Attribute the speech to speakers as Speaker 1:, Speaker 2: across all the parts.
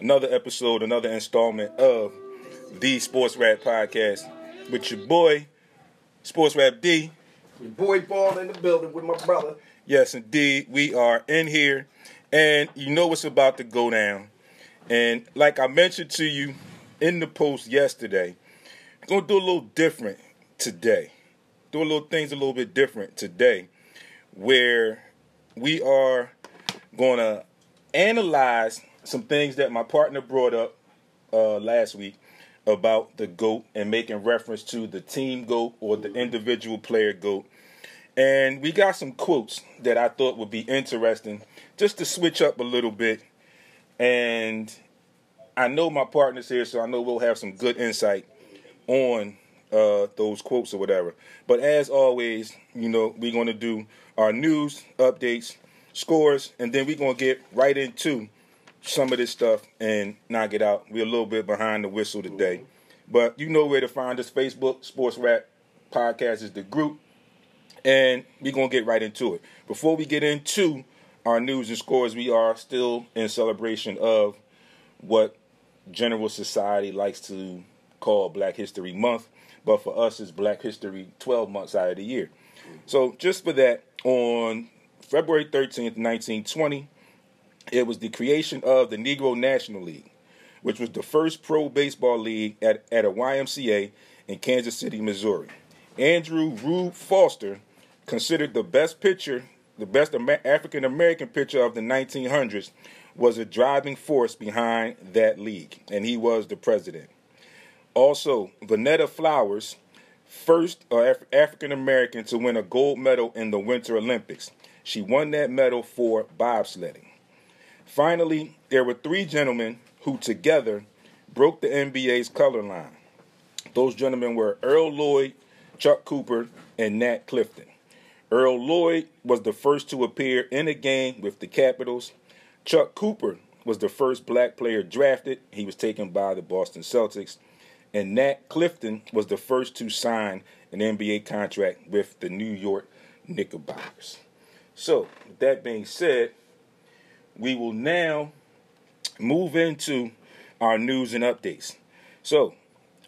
Speaker 1: another episode, another installment of the Sports Rap Podcast with your boy, Sports Rap D.
Speaker 2: Your boy Ball in the building with my brother.
Speaker 1: Yes, indeed, we are in here, and you know what's about to go down. And like I mentioned to you in the post yesterday, I'm gonna do a little different today. Do a little things a little bit different today, where we are gonna analyze some things that my partner brought up uh, last week about the GOAT and making reference to the team GOAT or the individual player GOAT. And we got some quotes that I thought would be interesting just to switch up a little bit. And I know my partner's here, so I know we'll have some good insight on uh, those quotes or whatever. But as always, you know, we're going to do our news, updates, scores, and then we're going to get right into some of this stuff and knock it out. We're a little bit behind the whistle today. Mm-hmm. But you know where to find us. Facebook, Sports Rap Podcast is the group. And we're going to get right into it. Before we get into our news and scores, we are still in celebration of what general society likes to call Black History Month. But for us, it's Black History 12 months out of the year. Mm-hmm. So just for that, on February 13th, 1920, it was the creation of the Negro National League, which was the first pro baseball league at, at a YMCA in Kansas City, Missouri. Andrew Rube Foster, considered the best pitcher, the best African American pitcher of the 1900s, was a driving force behind that league, and he was the president. Also, Vonetta Flowers, first uh, Af- African American to win a gold medal in the Winter Olympics. She won that medal for bobsledding. Finally, there were three gentlemen who together broke the NBA's color line. Those gentlemen were Earl Lloyd, Chuck Cooper, and Nat Clifton. Earl Lloyd was the first to appear in a game with the Capitals. Chuck Cooper was the first black player drafted. He was taken by the Boston Celtics. And Nat Clifton was the first to sign an NBA contract with the New York Knickerbockers. So, with that being said, we will now move into our news and updates. So,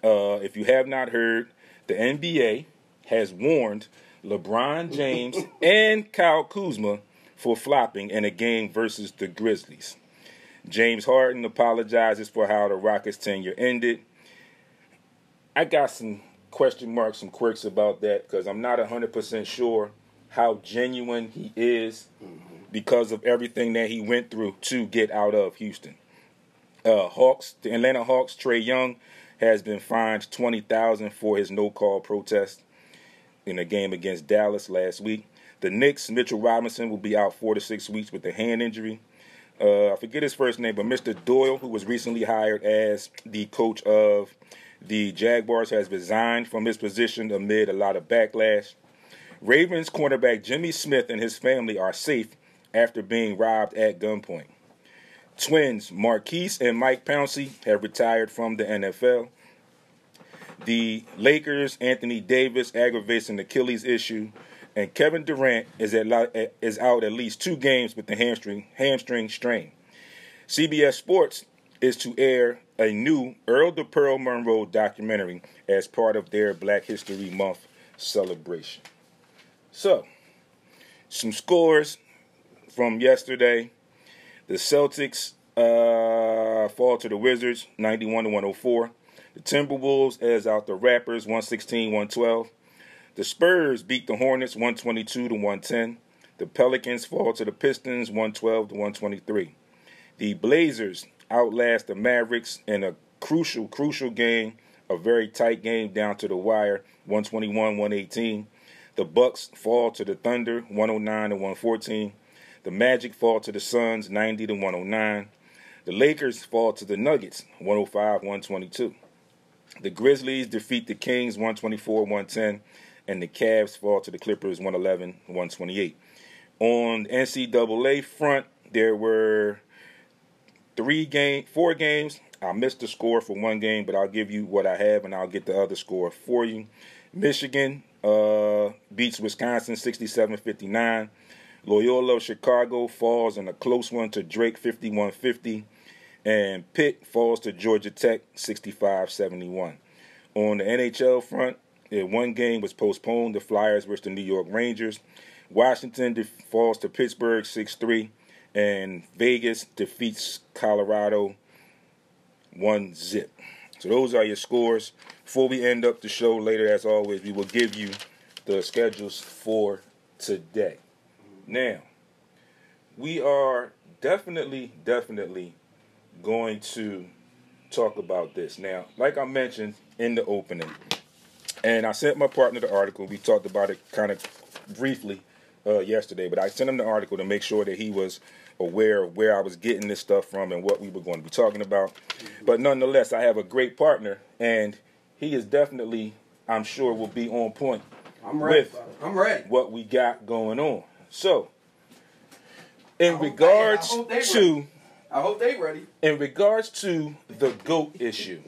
Speaker 1: uh, if you have not heard, the NBA has warned LeBron James and Kyle Kuzma for flopping in a game versus the Grizzlies. James Harden apologizes for how the Rockets' tenure ended. I got some question marks, some quirks about that because I'm not 100% sure how genuine he is because of everything that he went through to get out of Houston. Uh, Hawks, the Atlanta Hawks, Trae Young has been fined twenty thousand for his no-call protest in a game against Dallas last week. The Knicks, Mitchell Robinson will be out four to six weeks with a hand injury. Uh, I forget his first name, but Mr. Doyle, who was recently hired as the coach of the Jaguars, has resigned from his position amid a lot of backlash. Ravens cornerback Jimmy Smith and his family are safe after being robbed at gunpoint. Twins Maurkice and Mike Pouncey have retired from the NFL. The Lakers, Anthony Davis aggravates an Achilles issue, and Kevin Durant is, at, is out at least two games with the hamstring hamstring strain. CBS Sports is to air a new Earl the Pearl Monroe documentary as part of their Black History Month celebration. So, some scores from yesterday. The Celtics uh, fall to the Wizards 91 to 104. The Timberwolves as out the Raptors 116 112. The Spurs beat the Hornets 122 to 110. The Pelicans fall to the Pistons 112 to 123. The Blazers outlast the Mavericks in a crucial, crucial game, a very tight game down to the wire, 121 118. The Bucks fall to the Thunder 109 to 114. The Magic fall to the Suns 90 to 109. The Lakers fall to the Nuggets 105 122. The Grizzlies defeat the Kings 124 110. And the Cavs fall to the Clippers 111 128. On NCAA front, there were three game, four games. I missed the score for one game, but I'll give you what I have, and I'll get the other score for you. Michigan uh, beats Wisconsin 67-59. Loyola of Chicago falls in a close one to Drake 51-50. and Pitt falls to Georgia Tech 65-71. On the NHL front, one game was postponed. The Flyers versus the New York Rangers. Washington falls to Pittsburgh 6-3, and Vegas defeats Colorado 1 zip. So those are your scores. Before we end up the show later, as always, we will give you the schedules for today. Now, we are definitely, definitely going to talk about this. Now, like I mentioned in the opening, and I sent my partner the article. We talked about it kind of briefly uh, yesterday, but I sent him the article to make sure that he was aware of where I was getting this stuff from and what we were going to be talking about. But nonetheless, I have a great partner, and he is definitely, I'm sure, will be on point.
Speaker 2: I'm ready.
Speaker 1: With
Speaker 2: I'm ready.
Speaker 1: What we got going on. So, in regards
Speaker 2: they, I
Speaker 1: to,
Speaker 2: I hope they ready.
Speaker 1: In regards to the goat issue,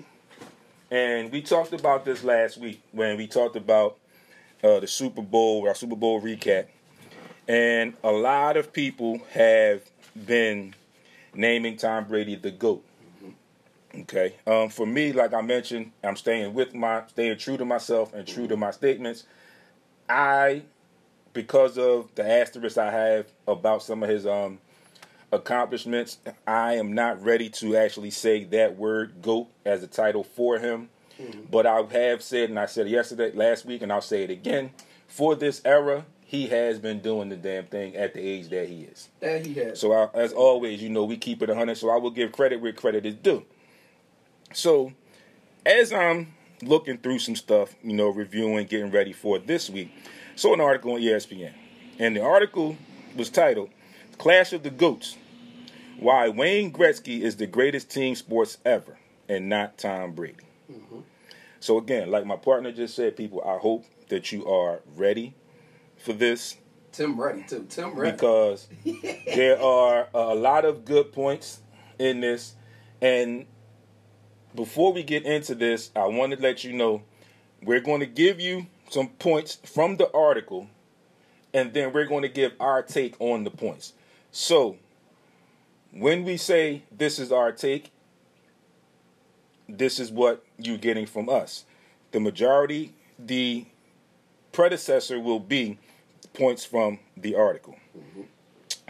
Speaker 1: and we talked about this last week when we talked about uh, the Super Bowl, our Super Bowl recap, and a lot of people have been naming Tom Brady the GOAT. Okay. Um, for me, like I mentioned, I'm staying with my staying true to myself and true to my statements. I, because of the asterisk I have about some of his um, accomplishments, I am not ready to actually say that word GOAT as a title for him. Mm-hmm. But I have said, and I said yesterday, last week, and I'll say it again. For this era, he has been doing the damn thing at the age that he is.
Speaker 2: That he has.
Speaker 1: So I, as always, you know, we keep it 100. So I will give credit where credit is due. So as I'm looking through some stuff, you know, reviewing, getting ready for this week, saw an article on ESPN, and the article was titled "Clash of the Goats: Why Wayne Gretzky is the greatest team sports ever, and not Tom Brady." Mm-hmm. So again, like my partner just said, people, I hope that you are ready for this.
Speaker 2: Tim ready too. Tim ready.
Speaker 1: Because there are a lot of good points in this. And before we get into this, I want to let you know we're going to give you some points from the article, and then we're going to give our take on the points. So, when we say this is our take, this is what you're getting from us. The majority, the predecessor will be points from the article. Mm-hmm.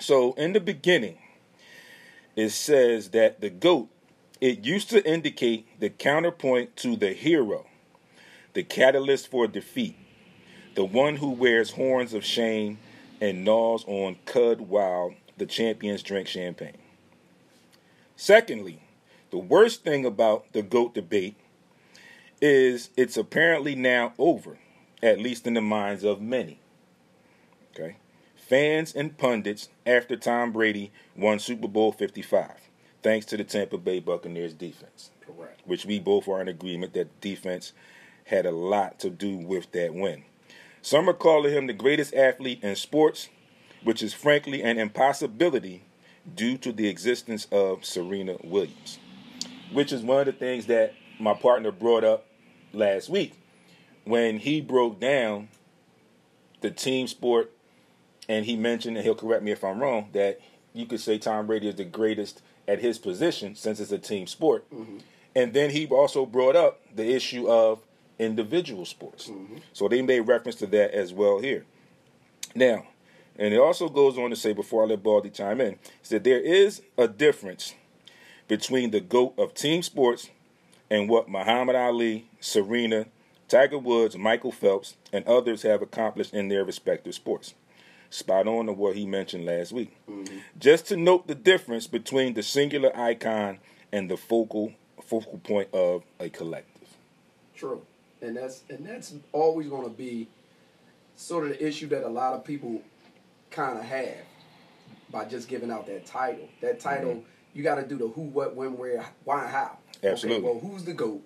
Speaker 1: So in the beginning, it says that the goat, it used to indicate the counterpoint to the hero, the catalyst for defeat, the one who wears horns of shame and gnaws on cud while the champions drink champagne. Secondly, the worst thing about the GOAT debate is it's apparently now over, at least in the minds of many. Okay. Fans and pundits after Tom Brady won Super Bowl 55, thanks to the Tampa Bay Buccaneers defense.
Speaker 2: Correct.
Speaker 1: Which we both are in agreement that defense had a lot to do with that win. Some are calling him the greatest athlete in sports, which is frankly an impossibility due to the existence of Serena Williams, which is one of the things that my partner brought up last week when he broke down the team sport and he mentioned, and he'll correct me if I'm wrong, that you could say Tom Brady is the greatest at his position since it's a team sport. Mm-hmm. And then he also brought up the issue of individual sports. Mm-hmm. So they made reference to that as well here. Now, and it also goes on to say, before I let Baldy chime in, is that there is a difference between the GOAT of team sports and what Muhammad Ali, Serena, Tiger Woods, Michael Phelps, and others have accomplished in their respective sports spot on to what he mentioned last week. Mm-hmm. Just to note the difference between the singular icon and the focal focal point of a collective.
Speaker 2: True, and that's and that's always going to be sort of the issue that a lot of people kind of have by just giving out that title. That title, mm-hmm. you got to do the who, what, when, where, why, how.
Speaker 1: Absolutely.
Speaker 2: Okay, well, who's the goat?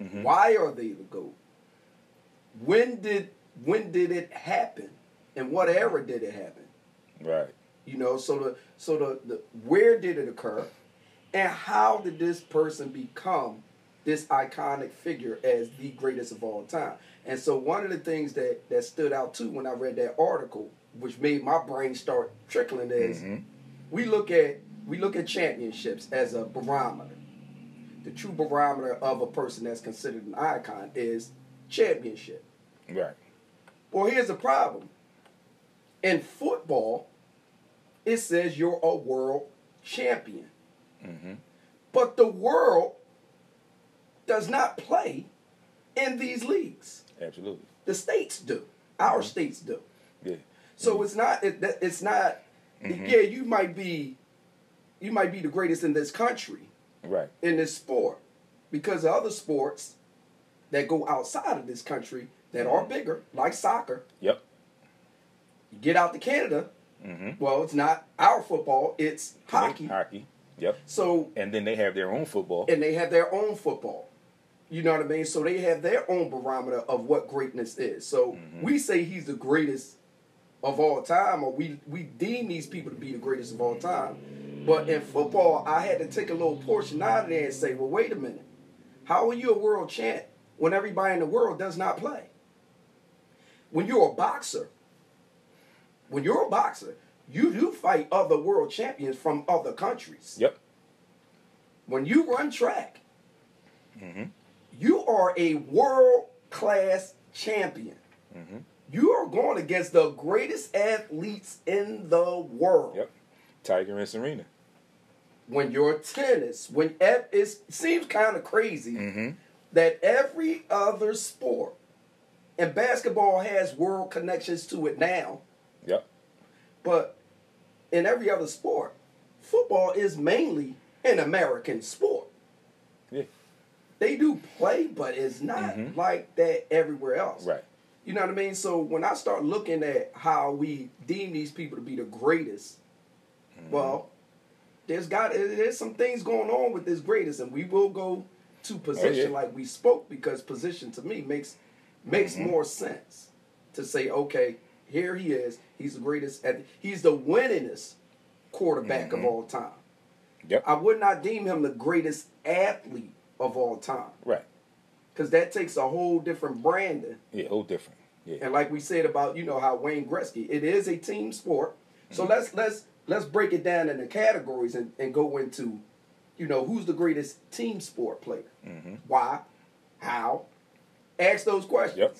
Speaker 2: Mm-hmm. Why are they the goat? When did when did it happen? and what era did it happen?
Speaker 1: Right.
Speaker 2: You know, so the so the, the where did it occur, and how did this person become this iconic figure as the greatest of all time? And so one of the things that that stood out too when I read that article, which made my brain start trickling, is mm-hmm. we look at we look at championships as a barometer. The true barometer of a person that's considered an icon is championship.
Speaker 1: Right.
Speaker 2: Well, here's the problem. In football, it says you're a world champion.
Speaker 1: Mm-hmm.
Speaker 2: But the world does not play in these leagues.
Speaker 1: Absolutely.
Speaker 2: The states do. Our states do.
Speaker 1: Yeah.
Speaker 2: So it's not. It, it's not.
Speaker 1: Mhm.
Speaker 2: Yeah, you might be. You might be the greatest in this country
Speaker 1: Right.
Speaker 2: in this sport, because of other sports that go outside of this country that are bigger, like soccer.
Speaker 1: Yep.
Speaker 2: You get out to Canada.
Speaker 1: Mm-hmm.
Speaker 2: Well, it's not our football. It's hockey.
Speaker 1: Hockey. Yep.
Speaker 2: So
Speaker 1: And then they have their own football.
Speaker 2: and they have their own football. You know what I mean? So they have their own barometer of what greatness is. So
Speaker 1: Mhm.
Speaker 2: we say he's the greatest of all time, or we we deem these people to be the greatest of all time. But in football, I had to take a little portion out of there and say, well, wait a minute. How are you a world champ when everybody in the world does not play? When you're a boxer, when you're a boxer, you do fight other world champions from other countries.
Speaker 1: Yep.
Speaker 2: When you run track,
Speaker 1: Mm-hmm.
Speaker 2: You are a world class champion.
Speaker 1: Mm-hmm.
Speaker 2: You are going against the greatest athletes in the world.
Speaker 1: Yep. Tiger and Serena.
Speaker 2: When you're tennis, when ev- it seems kind of crazy
Speaker 1: Mm-hmm.
Speaker 2: that every other sport, and basketball has world connections to it now,
Speaker 1: Yep.
Speaker 2: but in every other sport, football is mainly an American sport. They do play, but it's not
Speaker 1: Mhm.
Speaker 2: like that everywhere else.
Speaker 1: Right.
Speaker 2: You know what I mean? So when I start looking at how we deem these people to be the greatest,
Speaker 1: Mm-hmm.
Speaker 2: well, there's got there's some things going on with this greatest, and we will go to position
Speaker 1: yeah.
Speaker 2: like we spoke because position to me makes makes
Speaker 1: Mhm.
Speaker 2: more sense to say, okay, here he is, he's the greatest, at, he's the winningest quarterback of all time.
Speaker 1: Yep.
Speaker 2: I would not deem him the greatest athlete of all time
Speaker 1: Right.
Speaker 2: because that takes a whole different branding.
Speaker 1: Yeah. Whole different. Yeah.
Speaker 2: And like we said about you know how Wayne Gretzky, it is a team sport. So
Speaker 1: Mm-hmm.
Speaker 2: let's let's let's break it down into categories and, and go into, you know, who's the greatest team sport player?
Speaker 1: Mm-hmm.
Speaker 2: Why? How? Ask those questions.
Speaker 1: Yep.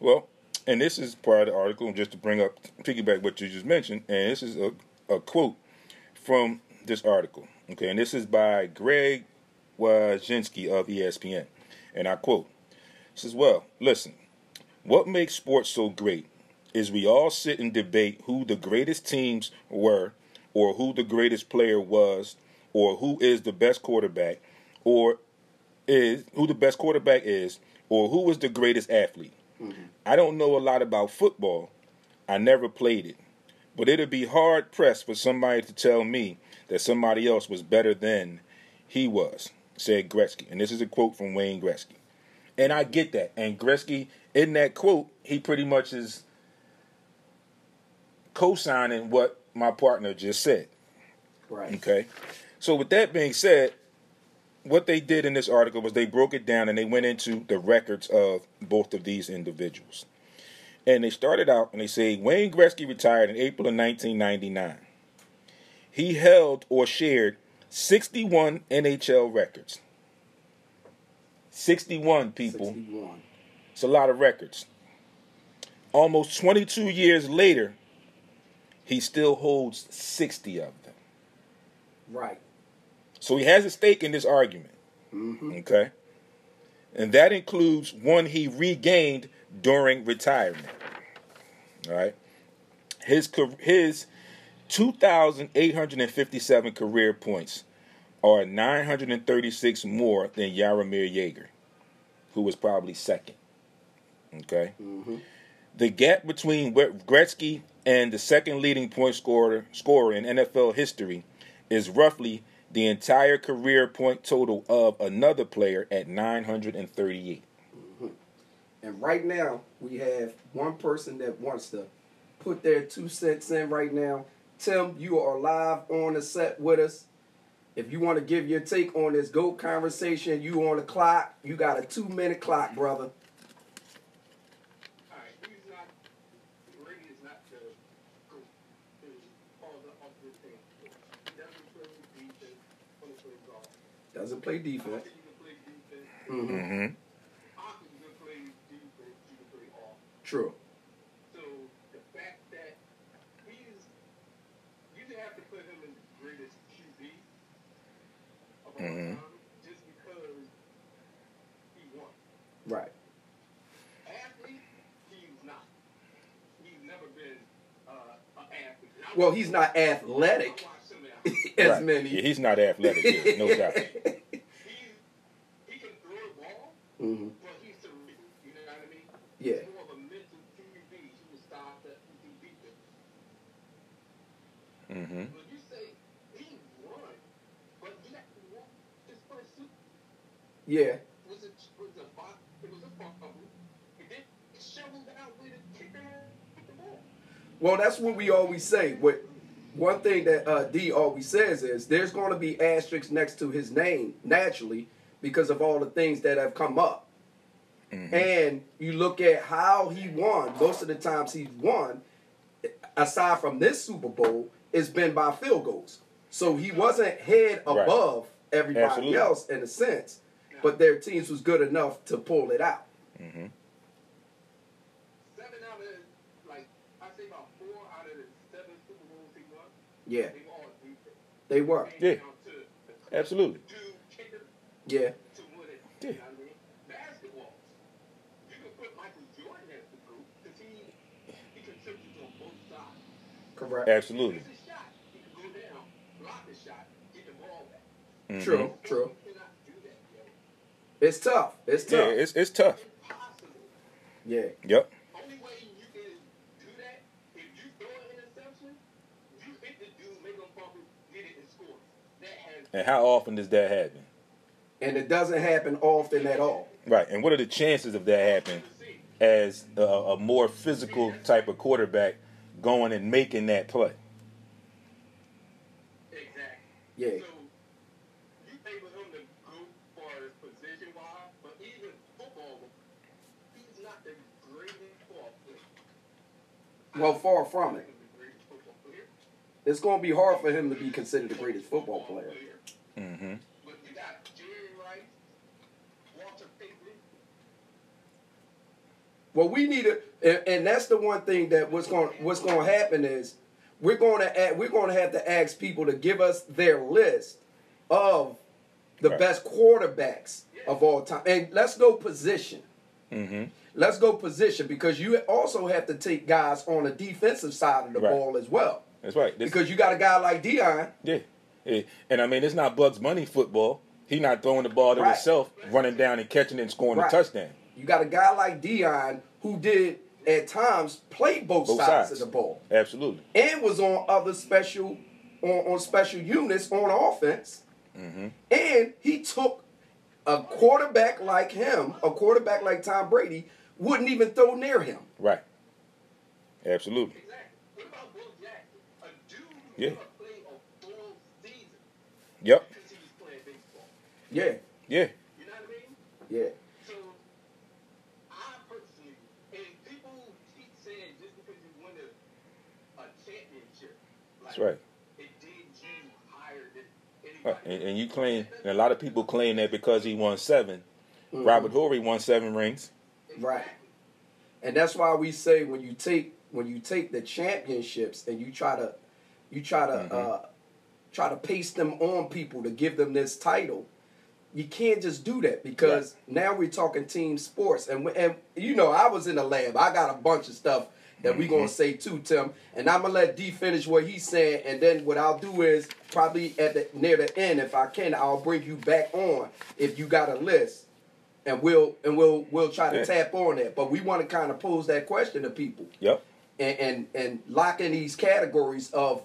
Speaker 1: Well, and this is part of the article, just to bring up, piggyback what you just mentioned, and this is a, a quote from this article. Okay, and this is by Greg Wyshynski of ESPN, and I quote: "It says, well, listen, what makes sports so great is we all sit and debate who the greatest teams were, or who the greatest player was, or who is the best quarterback, or is who the best quarterback is, or who is the greatest athlete. Mm-hmm. I don't know a lot about football. I never played it. But it'd be hard pressed for somebody to tell me that somebody else was better than he was, said Gretzky. And this is a quote from Wayne Gretzky. And I get that. And Gretzky, in that quote, he pretty much is co signing what my partner just said.
Speaker 2: Right.
Speaker 1: Okay. So with that being said, what they did in this article was they broke it down and they went into the records of both of these individuals. And they started out and they say Wayne Gretzky retired in April of 1999. He held or shared 61 NHL records. 61 people.
Speaker 2: 61.
Speaker 1: It's a lot of records. Almost 22 years later, he still holds 60 of them.
Speaker 2: Right.
Speaker 1: So he has a stake in this argument.
Speaker 2: hmm
Speaker 1: Okay. And that includes one he regained during retirement. All right. His his 2,857 career points are 936 more than Jaromir Jagr, who was probably second. Okay.
Speaker 2: hmm
Speaker 1: The gap between Gretzky and the second leading point scorer scorer in NFL history is roughly the entire career point total of another player at 938.
Speaker 2: And right now, we have one person that wants to put their two cents in right now. Tim, you are live on the set with us. If you want to give your take on this GOAT conversation, you on the clock. You got a two minute clock, brother.
Speaker 3: All right, he's not. Brady is not the goat. Is all the of this thing. He doesn't put
Speaker 2: Doesn't play defense.
Speaker 3: Mm-hmm.
Speaker 1: Mm-hmm.
Speaker 2: True.
Speaker 3: So the fact that he's, you didn't have to put him in the greatest QB of all
Speaker 1: Mhm.
Speaker 3: time just because he won.
Speaker 2: Right.
Speaker 3: Athlete, he's not. He's never been uh, an athlete. And I
Speaker 2: Well,
Speaker 3: watched-
Speaker 2: he's not athletic
Speaker 3: I watched him out.
Speaker 2: as
Speaker 1: Right.
Speaker 2: many.
Speaker 1: Yeah, he's not athletic, yeah, no doubt.
Speaker 3: He, he can throw the ball,
Speaker 2: hmm
Speaker 3: but he's cerebral. You know what I mean?
Speaker 2: Yeah.
Speaker 3: He's more of a mental QB. He will stop that he beat them.
Speaker 1: Mm-hmm.
Speaker 3: When you say he won, but he had to won his first Super
Speaker 2: Yeah.
Speaker 3: was a was a box. It was a fumble. And then shoveled out with a kicker with the ball.
Speaker 2: Well, that's what we always say. What one thing that uh, D always says is there's going to be asterisks next to his name naturally because of all the things that have come up. And you look at how he won. Most of the times he's won, aside from this Super Bowl, it's been by field goals. So he wasn't head
Speaker 1: Right.
Speaker 2: above everybody
Speaker 1: Absolutely.
Speaker 2: else in a sense, but their teams was good enough to pull it out.
Speaker 1: Mm-hmm.
Speaker 3: Seven out of like I say about four out of the seven Super Bowls he won,
Speaker 2: Yeah,
Speaker 3: they were
Speaker 2: they were.
Speaker 1: Yeah.
Speaker 3: to
Speaker 1: Absolutely.
Speaker 3: dude kicker
Speaker 2: Yeah,
Speaker 3: to win it.
Speaker 1: Yeah.
Speaker 3: You know I mean? Basketball. You can put Michael Jordan as the group because he he contributes on both sides.
Speaker 2: correct.
Speaker 1: Absolutely.
Speaker 3: He shot. He can go down, block the shot, get the ball back.
Speaker 1: Mhm.
Speaker 2: True, true.
Speaker 3: You cannot do that, yo.
Speaker 2: It's tough. It's
Speaker 1: Yeah,
Speaker 2: tough.
Speaker 1: it's it's tough.
Speaker 2: Yeah.
Speaker 1: Yep.
Speaker 3: Only way you can do that if you throw an interception, you hit the dude, make him fumble, get it and score. That has
Speaker 1: And how often does that happen?
Speaker 2: And it doesn't happen often at all.
Speaker 1: Right. And what are the chances of that happening as a, a more physical type of quarterback going and making that play?
Speaker 3: Exactly.
Speaker 2: Yeah. Well, far from it.
Speaker 3: He's the greatest football player.
Speaker 2: It's going to be hard for him to be considered the greatest football player.
Speaker 1: Mm-hmm.
Speaker 3: But you got Jerry Rice, Walter Payton.
Speaker 2: Well, we need to, and, and that's the one thing that what's going what's going to happen is we're going to add, we're going to have to ask people to give us their list of the
Speaker 1: Right.
Speaker 2: best quarterbacks of all time, and let's go position.
Speaker 1: Mm-hmm.
Speaker 2: Let's go position because you also have to take guys on the defensive side of the
Speaker 1: Right.
Speaker 2: ball as well.
Speaker 1: That's right. This-
Speaker 2: Because you got a guy like Deion,
Speaker 1: yeah. yeah. And I mean, it's not Bugs Bunny football. He not throwing the ball to
Speaker 2: Right.
Speaker 1: himself, running down and catching it and scoring
Speaker 2: Right.
Speaker 1: a touchdown.
Speaker 2: you got a guy like Deion who did at times play both,
Speaker 1: Both
Speaker 2: sides,
Speaker 1: sides.
Speaker 2: of the ball.
Speaker 1: Absolutely.
Speaker 2: and was on other special on, on special units on offense.
Speaker 1: Mm-hmm.
Speaker 2: And he took a quarterback like him, a quarterback like Tom Brady, wouldn't even throw near him.
Speaker 1: Right. Absolutely.
Speaker 3: Exactly. What about Will Jackson? A dude who
Speaker 1: Yeah.
Speaker 3: never played a full season
Speaker 1: Yep.
Speaker 3: because he was playing baseball.
Speaker 2: Yeah,
Speaker 1: Yeah.
Speaker 3: You know what I mean?
Speaker 2: yeah,
Speaker 3: So, I personally, and people keep saying just because you win a, a championship, like,
Speaker 1: That's right.
Speaker 3: it did you higher than
Speaker 1: Right.
Speaker 3: anybody.
Speaker 1: And, and you claim, and a lot of people claim that because he won 7
Speaker 2: Mhm.
Speaker 1: Robert Horry won seven rings.
Speaker 2: Right. And that's why we say when you take when you take the championships and you try to you try to
Speaker 1: Mhm.
Speaker 2: uh, try to paste them on people to give them this title. You can't just do that because now we're talking team sports, and we- and you know I was in the lab. I got a bunch of stuff that we're gonna say too, Tim. And I'm gonna let D finish what he's saying, and then what I'll do is probably at the near the end, if I can, I'll bring you back on if you got a list, and we'll and we'll we'll try to
Speaker 1: Yeah.
Speaker 2: tap on that. But we want to kind of pose that question to people
Speaker 1: Yep.
Speaker 2: and and and lock in these categories of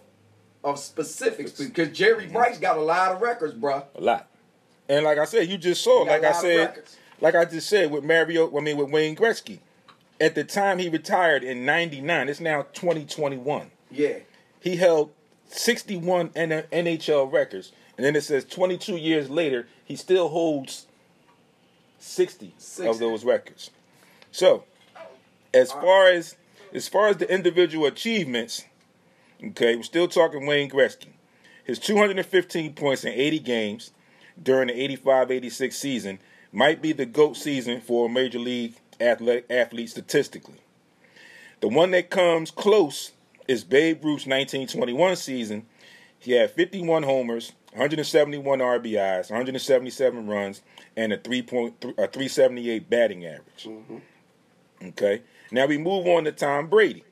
Speaker 2: of specifics because Jerry Bryce got a lot of records, bro.
Speaker 1: A lot. And like I said, you just saw, like I said, like I just said with Mario, I mean with Wayne Gretzky. At the time he retired in 99, it's now 2021.
Speaker 2: Yeah,
Speaker 1: He held 61 NHL records. And then it says 22 years later, he still holds 60,
Speaker 2: 60.
Speaker 1: of those records. So, as far as as far as the individual achievements, okay, we're still talking Wayne Gretzky. His 215 points in 80 games, during the 85-86 season might be the GOAT season for a major league athletic athlete statistically. The one that comes close is Babe Ruth's 1921 season. He had 51 homers, 171 RBIs, 177 runs, and a 3.3 a 378 batting average. Mm-hmm. Okay. Now we move on to Tom Brady.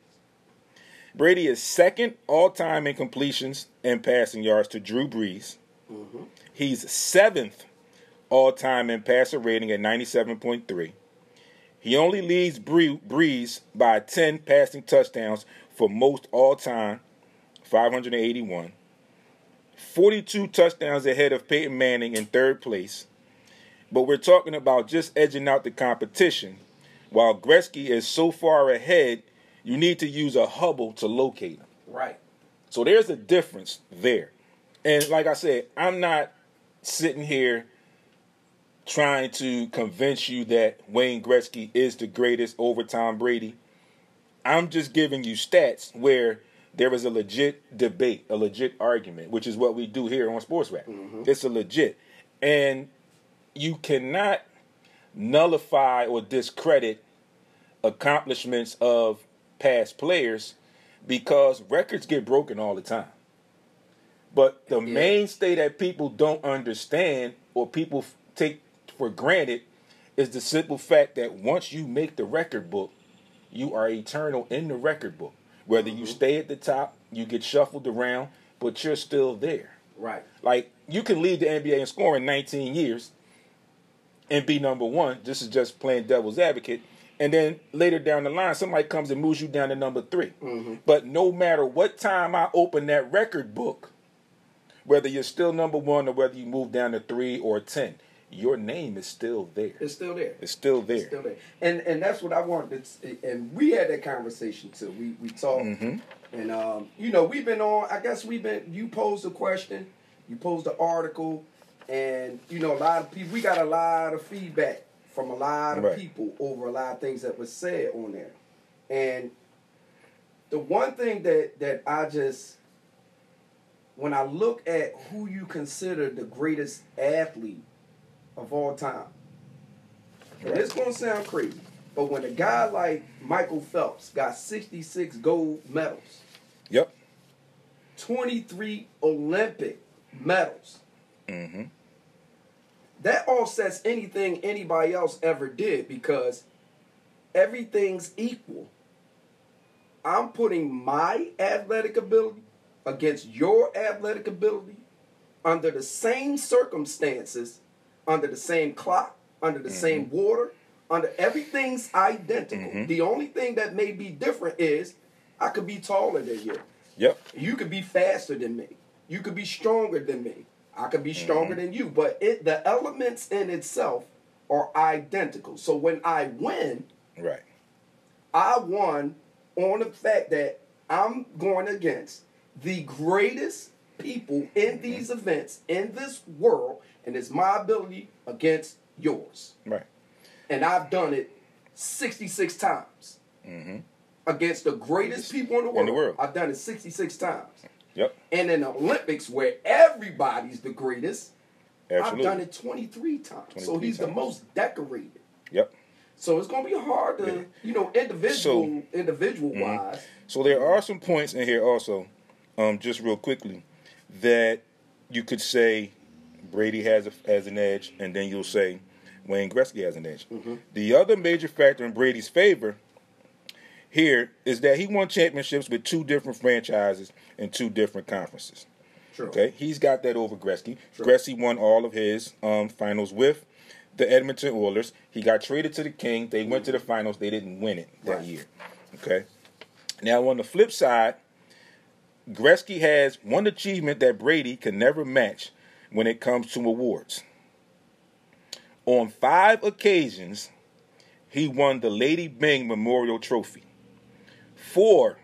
Speaker 1: Brady is second all time in completions and passing yards to Drew Brees. Mm-hmm. He's seventh all time in passer rating at 97.3. He only leads Brees by 10 passing touchdowns for most all time, 581. 42 touchdowns ahead of Peyton Manning in third place. But we're talking about just edging out the competition. While Gretzky is so far ahead, you need to use a Hubble to locate him.
Speaker 2: Right.
Speaker 1: So there's a difference there. And like I said, I'm not sitting here trying to convince you that Wayne Gretzky is the greatest over Tom Brady. I'm just giving you stats where there is a legit debate, a legit argument, which is what we do here on Sports Rap. Mm-hmm. It's a legit. And you cannot nullify or discredit accomplishments of past players because records get broken all the time. But the
Speaker 2: Yeah.
Speaker 1: mainstay that people don't understand or people take for granted is the simple fact that once you make the record book, you are eternal in the record book. Whether you mm-hmm. stay at the top, you get shuffled around, but you're still there.
Speaker 2: Right.
Speaker 1: Like you can lead the NBA in scoring 19 years and be number one. This is just playing devil's advocate. And then later down the line, somebody comes and moves you down to number 3 But no matter what time I open that record book, whether you're still number one or whether you move down to three or ten, your name is still there.
Speaker 2: It's still there.
Speaker 1: It's still there.
Speaker 2: It's still there. And and that's what I wanted. To, and we had that conversation too. We we talked,
Speaker 1: Mm-hmm.
Speaker 2: and um, you know, we've been on. I guess we've been. You posed a question, you posed an article, and you know, a lot of people. We got a lot of feedback from a lot of
Speaker 1: Right.
Speaker 2: people over a lot of things that was said on there, and the one thing that that I just when I look at who you consider the greatest athlete of all time. And It's gonna sound crazy, but when a guy like Michael Phelps got 66 gold medals,
Speaker 1: Yep.
Speaker 2: 23 Olympic medals,
Speaker 1: Mm-hmm.
Speaker 2: That offsets anything anybody else ever did because everything's equal. I'm putting my athletic ability against your athletic ability under the same circumstances, under the same clock, under the same mm-hmm. water, under everything's identical. Mm-hmm. The only thing that may be different is I could be taller than you.
Speaker 1: Yep.
Speaker 2: You could be faster than me. You could be stronger than me. I could be stronger than you. But it the elements in itself are identical. So when I win,
Speaker 1: Right.
Speaker 2: I won on the fact that I'm going against the greatest people in these events in this world, and it's my ability against yours.
Speaker 1: Right.
Speaker 2: And I've done it 66 times against the greatest people in the world.
Speaker 1: Mm-hmm. the world.
Speaker 2: I've done it 66 times.
Speaker 1: Yep.
Speaker 2: And in the Olympics, where everybody's the greatest,
Speaker 1: Absolutely.
Speaker 2: I've done it 23 times. so
Speaker 1: 23
Speaker 2: he's the most decorated.
Speaker 1: Yep.
Speaker 2: So it's gonna be hard to,
Speaker 1: Yeah.
Speaker 2: you know, individual
Speaker 1: So- mm-hmm.
Speaker 2: individual wise.
Speaker 1: So there are some points in here also, um, just real quickly, that you could say Brady has a, has an edge, and then you'll say Wayne Gretzky has an edge. The other major factor in Brady's favor here is that he won championships with two different franchises and two different conferences.
Speaker 2: True.
Speaker 1: Okay, he's got that over Gretzky.
Speaker 2: Sure.
Speaker 1: Gretzky won all of his um, finals with the Edmonton Oilers. He got traded to the King. They went to the finals. They didn't win it that
Speaker 2: Right.
Speaker 1: year. Okay. Now on the flip side, Gretzky has one achievement that Brady can never match when it comes to awards. On five occasions, he won the Lady Byng Memorial Trophy. Four,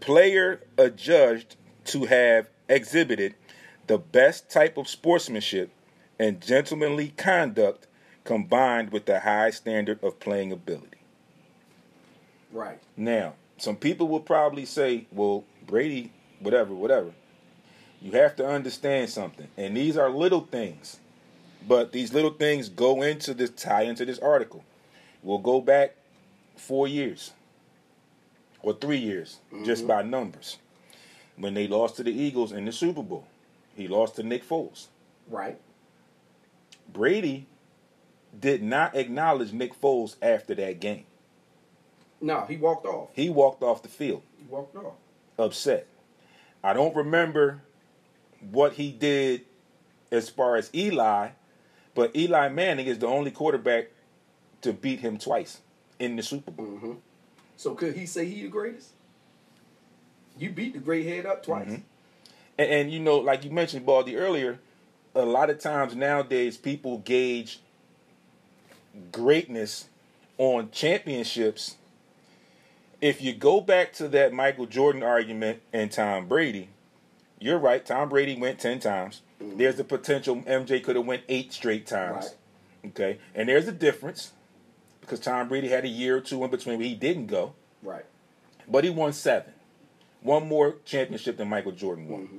Speaker 1: player adjudged to have exhibited the best type of sportsmanship and gentlemanly conduct combined with the high standard of playing ability.
Speaker 2: Right.
Speaker 1: Now, some people will probably say, well, Brady, whatever, whatever. You have to understand something, and these are little things, but these little things go into this tie into this article. We'll go back four years or three years, just by numbers. When they lost to the Eagles in the Super Bowl, he lost to Nick Foles.
Speaker 2: Right.
Speaker 1: Brady did not acknowledge Nick Foles after that game.
Speaker 2: No, he walked off.
Speaker 1: He walked off the field
Speaker 2: He walked off.
Speaker 1: upset. I don't remember what he did as far as Eli, but Eli Manning is the only quarterback to beat him twice in the Super Bowl.
Speaker 2: hmm So could he say he the greatest? You beat the great head up twice.
Speaker 1: Mhm. And, and you know, like you mentioned, Baldy earlier, a lot of times nowadays people gauge greatness on championships. If you go back to that Michael Jordan argument and Tom Brady, you're right. Tom Brady went ten times. There's the potential MJ could have went eight straight times. Okay, and there's a difference because Tom Brady had a year or two in between where he didn't go,
Speaker 2: Right.
Speaker 1: but he won seven, one more championship than Michael Jordan won.
Speaker 2: Mhm.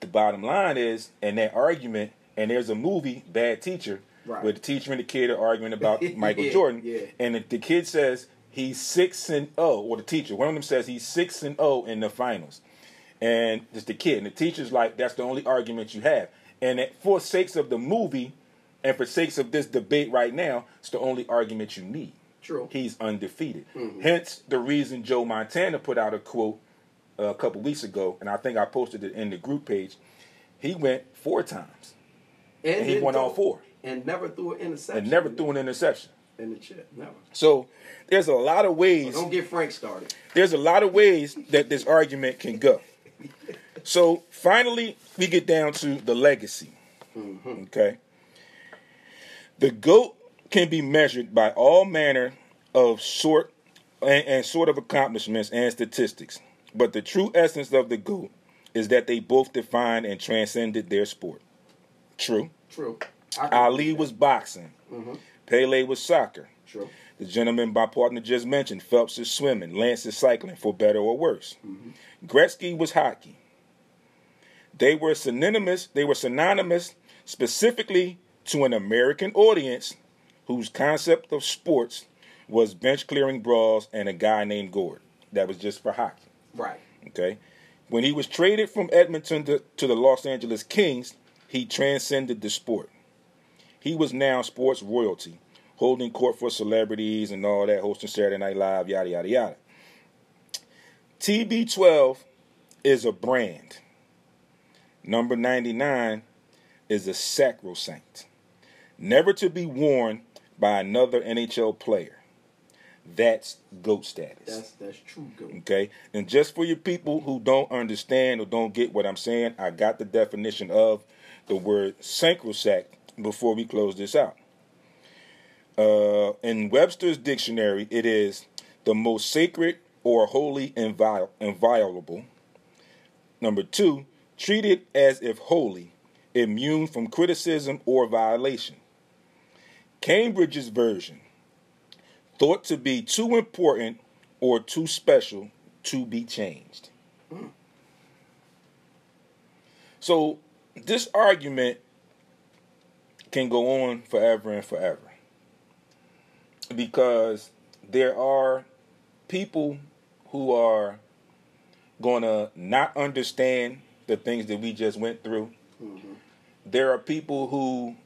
Speaker 1: The bottom line is, in that argument, and there's a movie, Bad Teacher,
Speaker 2: Right.
Speaker 1: where the teacher and the kid are arguing about Michael
Speaker 2: Yeah,
Speaker 1: Jordan,
Speaker 2: yeah.
Speaker 1: and the, the kid says he's six and oh, or the teacher, one of them says he's six and oh in the finals, and it's the kid, and the teacher's like, that's the only argument you have, and that for sakes of the movie, and for sakes of this debate right now, it's the only argument you need.
Speaker 2: True.
Speaker 1: He's undefeated.
Speaker 2: Mhm.
Speaker 1: Hence the reason Joe Montana put out a quote uh, a couple weeks ago, and I think I posted it in the group page. He went four times, and he
Speaker 2: didn't
Speaker 1: won all four,
Speaker 2: And never threw an interception.
Speaker 1: and never threw an interception.
Speaker 2: in the chip. Never.
Speaker 1: So there's a lot of ways.
Speaker 2: don't get Frank started.
Speaker 1: There's a lot of ways that this argument can go. So finally, we get down to the legacy.
Speaker 2: Mhm.
Speaker 1: Okay. The goat can be measured by all manner of sort and, and sort of accomplishments and statistics. But the true essence of the goat is that they both defined and transcended their sport. True.
Speaker 2: True.
Speaker 1: Ali was boxing.
Speaker 2: Mhm.
Speaker 1: Pele was soccer.
Speaker 2: true.
Speaker 1: The gentleman my partner just mentioned, Phelps is swimming, Lance is cycling, for better or worse. Gretzky was hockey. They were synonymous. They were synonymous specifically to an American audience whose concept of sports was bench clearing brawls and a guy named Gord. That was just for hockey.
Speaker 2: Right.
Speaker 1: Okay. When he was traded from Edmonton to, to the Los Angeles Kings, he transcended the sport. He was now sports royalty, holding court for celebrities and all that, hosting Saturday Night Live, yada, yada, yada. TB12 is a brand. Number 99 is a sacrosanct, never to be worn by another NHL player. That's GOAT status.
Speaker 2: That's that's true. Goat.
Speaker 1: Okay. And just for your people who don't understand or don't get what I'm saying, I got the definition of the word sacrosanct before we close this out. Uh, in Webster's dictionary, it is the most sacred or holy inviol- inviolable. Number two, treated as if holy, immune from criticism or violation. Cambridge's version, thought to be too important or too special to be changed. So this argument can go on forever and forever because there are people who are going to not understand the things that we just went through.
Speaker 2: Mhm.
Speaker 1: There are people who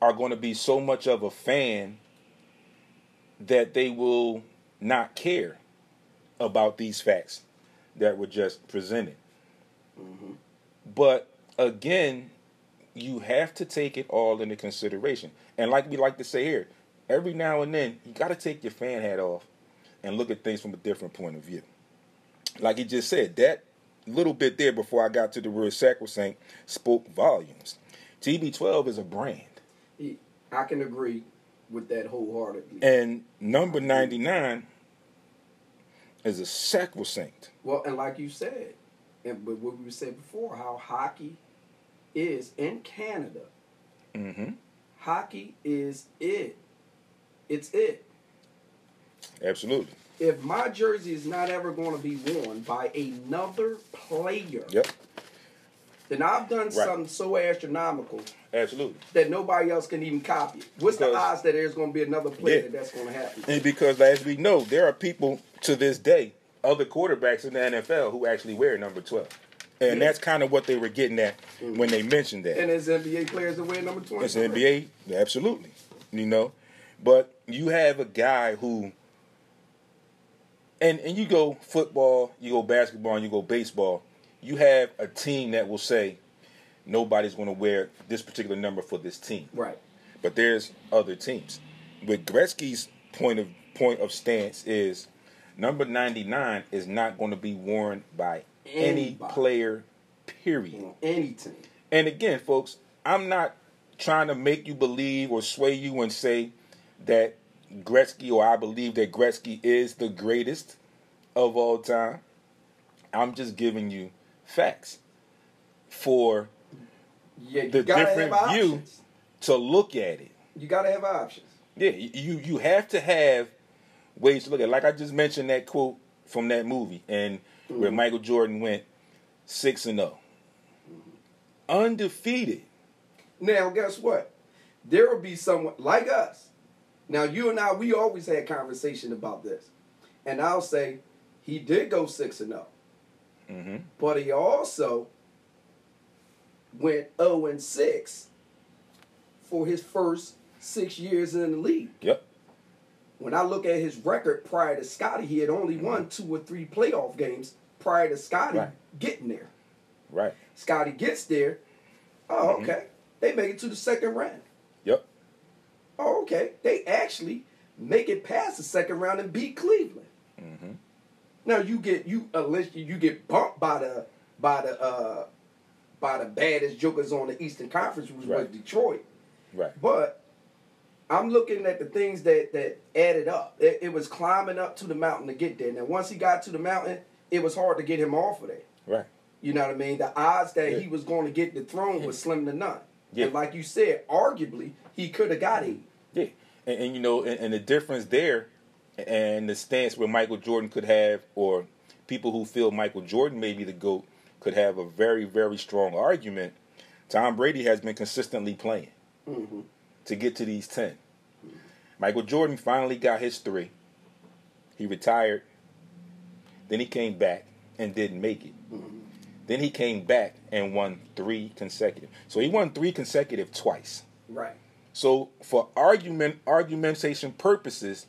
Speaker 1: are going to be so much of a fan that they will not care about these facts that were just presented.
Speaker 2: Mhm.
Speaker 1: But again, you have to take it all into consideration. And like we like to say here, every now and then you got to take your fan hat off and look at things from a different point of view. Like he just said, that little bit there before I got to the word sacrosanct spoke volumes. TB12 is a brand.
Speaker 2: I can agree with that wholeheartedly.
Speaker 1: And number 99 is a sacrosanct.
Speaker 2: Well, and like you said, and but what we said before, how hockey is in Canada.
Speaker 1: hmm
Speaker 2: Hockey is it. It's it.
Speaker 1: Absolutely.
Speaker 2: If my jersey is not ever going to be worn by another player,
Speaker 1: Yep.
Speaker 2: then I've done
Speaker 1: Right.
Speaker 2: something so astronomical
Speaker 1: Absolutely.
Speaker 2: that nobody else can even copy. What's the odds that there's going to be another player
Speaker 1: Yeah.
Speaker 2: that that's going to happen?
Speaker 1: And because, as we know, there are people to this day, other quarterbacks in the NFL, who actually wear number 12. And
Speaker 2: Yeah.
Speaker 1: that's kind of what they were getting at mm-hmm. when they mentioned that.
Speaker 2: And as NBA players that wear number 20.
Speaker 1: It's NBA, absolutely. You know, but you have a guy who, and and you go football, you go basketball, and you go baseball. You have a team that will say nobody's going to wear this particular number for this team,
Speaker 2: Right.
Speaker 1: but there's other teams. With Gretzky's point of point of stance is number ninety nine is not going to be worn by any player. Period.
Speaker 2: On any team.
Speaker 1: And again, folks, I'm not trying to make you believe or sway you and say that Gretzky or I believe that Gretzky is the greatest of all time. I'm just giving you facts for
Speaker 2: Yeah, you
Speaker 1: the
Speaker 2: gotta
Speaker 1: different
Speaker 2: have
Speaker 1: view
Speaker 2: options.
Speaker 1: to look at it.
Speaker 2: You got to have options.
Speaker 1: Yeah, you you have to have ways to look at it. Like I just mentioned that quote from that movie and where Michael Jordan went six and 0 Undefeated.
Speaker 2: Now, guess what? There will be someone like us. Now, you and I, we always had conversation about this. And I'll say he did go 6 and 0.
Speaker 1: Mm-hmm.
Speaker 2: But he also went 0 and 6 for his first six years in the league.
Speaker 1: Yep.
Speaker 2: When I look at his record prior to Scotty, he had only won two or three playoff games prior to Scotty
Speaker 1: Right.
Speaker 2: getting there.
Speaker 1: Right.
Speaker 2: Scotty gets there. Oh,
Speaker 1: Mhm.
Speaker 2: okay. They make it to the second round.
Speaker 1: Yep.
Speaker 2: Oh, okay. They actually make it past the second round and beat Cleveland.
Speaker 1: Mm-hmm.
Speaker 2: Now you get you unless you, you get bumped by the by the uh by the baddest jokers on the Eastern Conference, which was Detroit.
Speaker 1: Right.
Speaker 2: But I'm looking at the things that that added up. It, it was climbing up to the mountain to get there. Now once he got to the mountain, it was hard to get him off of there.
Speaker 1: Right.
Speaker 2: You know what I mean? The odds that
Speaker 1: Yeah.
Speaker 2: he was going to get the throne was slim to none.
Speaker 1: Yeah.
Speaker 2: And like you said, arguably he could have got it.
Speaker 1: Yeah. And, and you know, and, and the difference there and the stance where Michael Jordan could have, or people who feel Michael Jordan may be the GOAT, could have a very, very strong argument. Tom Brady has been consistently playing
Speaker 2: hmm
Speaker 1: to get to these 10. Michael Jordan finally got his three. He retired. Then he came back and didn't make it. Then he came back and won three consecutive. So he won three consecutive twice.
Speaker 2: Right.
Speaker 1: So for argument argumentation purposes,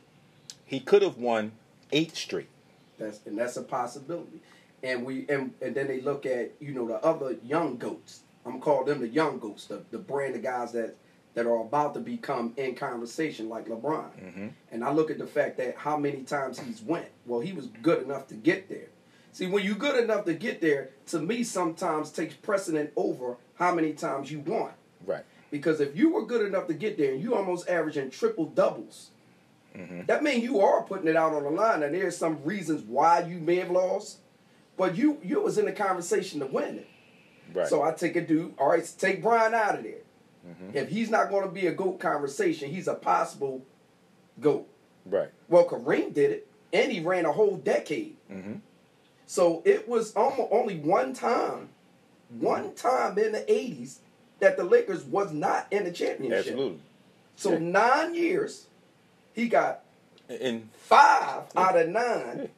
Speaker 1: he could have won eight straight.
Speaker 2: That's and that's a possibility. And we and, and then they look at you know the other young goats. I'm gonna call them the young goats, the, the brand of guys that that are about to become in conversation like LeBron.
Speaker 1: Mhm.
Speaker 2: And I look at the fact that how many times he's went. Well, he was good enough to get there. See, when you're good enough to get there, to me sometimes takes precedent over how many times you want.
Speaker 1: Right.
Speaker 2: Because if you were good enough to get there and you almost averaging triple doubles,
Speaker 1: Mhm.
Speaker 2: that means you are putting it out on the line. And there's some reasons why you may have lost, but you you was in the conversation to win it.
Speaker 1: Right.
Speaker 2: So I take a dude. All right, take Brian out of there.
Speaker 1: Mhm.
Speaker 2: If he's not going to be a goat conversation, he's a possible goat.
Speaker 1: right.
Speaker 2: Well, Kareem did it, and he ran a whole decade.
Speaker 1: Mm-hmm.
Speaker 2: So it was almost only one time, one time in the '80s that the Lakers was not in the championship.
Speaker 1: Absolutely.
Speaker 2: So
Speaker 1: Yeah.
Speaker 2: nine years, he got
Speaker 1: in
Speaker 2: five out of nine.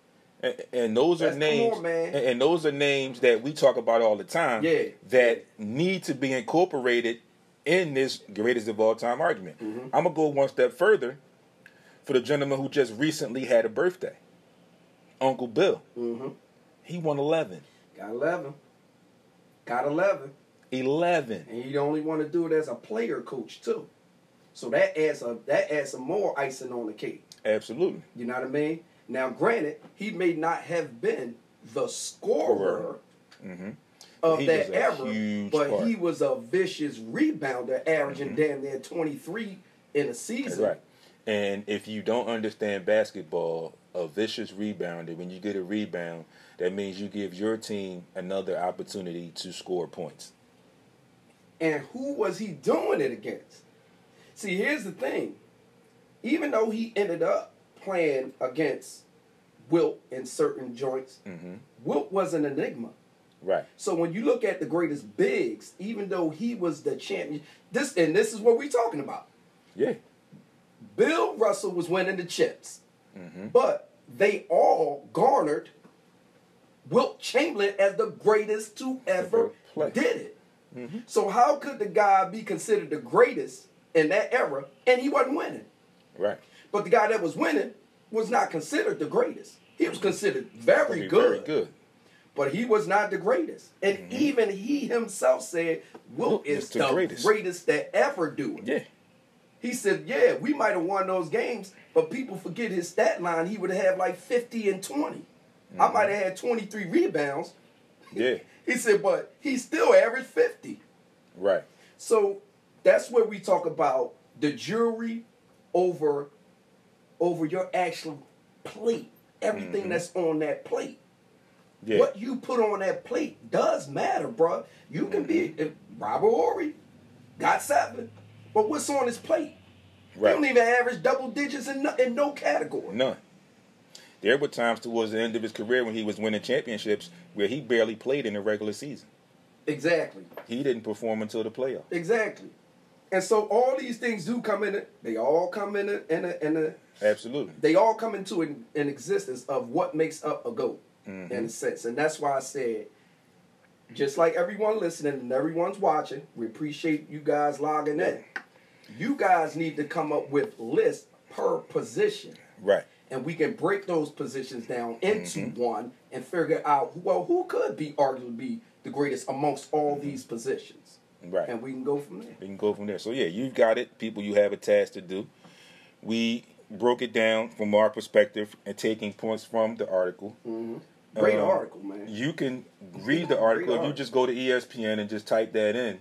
Speaker 1: And, and those are
Speaker 2: That's- come
Speaker 1: names
Speaker 2: on.
Speaker 1: And, and those are names that we talk about all the time
Speaker 2: Yeah.
Speaker 1: that need to be incorporated in this greatest of all time argument.
Speaker 2: Mhm.
Speaker 1: I'm gonna go one step further for the gentleman who just recently had a birthday. Uncle Bill.
Speaker 2: Mm-hmm.
Speaker 1: He won 11.
Speaker 2: Got eleven. Got eleven,
Speaker 1: 11.
Speaker 2: and you only want to do it as a player coach too. So that adds a that adds some more icing on the cake.
Speaker 1: Absolutely.
Speaker 2: You know what I mean? Now, granted, he may not have been the scorer
Speaker 1: hmm
Speaker 2: of
Speaker 1: He
Speaker 2: that era, but
Speaker 1: part.
Speaker 2: he was a vicious rebounder, averaging damn near twenty three in a season.
Speaker 1: right. And if you don't understand basketball, a vicious rebounder, when you get a rebound, that means you give your team another opportunity to score points.
Speaker 2: And who was he doing it against? See, here's the thing. Even though he ended up playing against Wilt in certain joints,
Speaker 1: hmm
Speaker 2: Wilt was an enigma.
Speaker 1: Right.
Speaker 2: So when you look at the greatest bigs, even though he was the champion, this and this is what we're talking about.
Speaker 1: Yeah.
Speaker 2: Bill Russell was winning the chips,
Speaker 1: Mm-hmm.
Speaker 2: but they all garnered Wilt Chamberlain as the greatest to ever
Speaker 1: Ever
Speaker 2: did it.
Speaker 1: Mm-hmm.
Speaker 2: So how could the guy be considered the greatest in that era and he wasn't winning?
Speaker 1: Right.
Speaker 2: But the guy that was winning was not considered the greatest. He was considered very good,
Speaker 1: Very good.
Speaker 2: but he was not the greatest. And mm-hmm. even he himself said, "Wilt is the,
Speaker 1: the
Speaker 2: greatest.
Speaker 1: greatest.
Speaker 2: that ever do it."
Speaker 1: Yeah.
Speaker 2: He said, "Yeah, we might have won those games, but people forget his stat line. He would have had like fifty and 20 I mm-hmm. might have had twenty three rebounds."
Speaker 1: Yeah.
Speaker 2: He said, "But he still averaged fifty.
Speaker 1: Right.
Speaker 2: So that's where we talk about the jury over over your actual plate, everything
Speaker 1: Mhm.
Speaker 2: that's on that plate.
Speaker 1: Yeah.
Speaker 2: What you put on that plate does matter, bruh. You can be if Robert Horry got seven, but what's on his plate? He
Speaker 1: Right.
Speaker 2: don't even average double digits in no, in no category.
Speaker 1: None. There were times towards the end of his career when he was winning championships where he barely played in the regular season.
Speaker 2: Exactly,
Speaker 1: He didn't perform until the playoffs.
Speaker 2: exactly. And so all these things do come in. it. They all come in a, in a, in a
Speaker 1: Absolutely.
Speaker 2: they all come into an, an existence of what makes up a goat
Speaker 1: Mhm.
Speaker 2: in a sense and that's why i said just like everyone listening and everyone's watching we appreciate you guys logging in you guys need to come up with lists per position
Speaker 1: Right.
Speaker 2: and we can break those positions down into
Speaker 1: Mhm.
Speaker 2: one and figure out well who could be arguably be the greatest amongst all these positions
Speaker 1: Right.
Speaker 2: and we can go from there
Speaker 1: We can go from there. So yeah, you've got it. People, you have a task to do. We broke it down from our perspective and taking points from the article.
Speaker 2: great
Speaker 1: Um,
Speaker 2: article man
Speaker 1: You can read the
Speaker 2: Great
Speaker 1: article if you just go to ESPN and just type that in.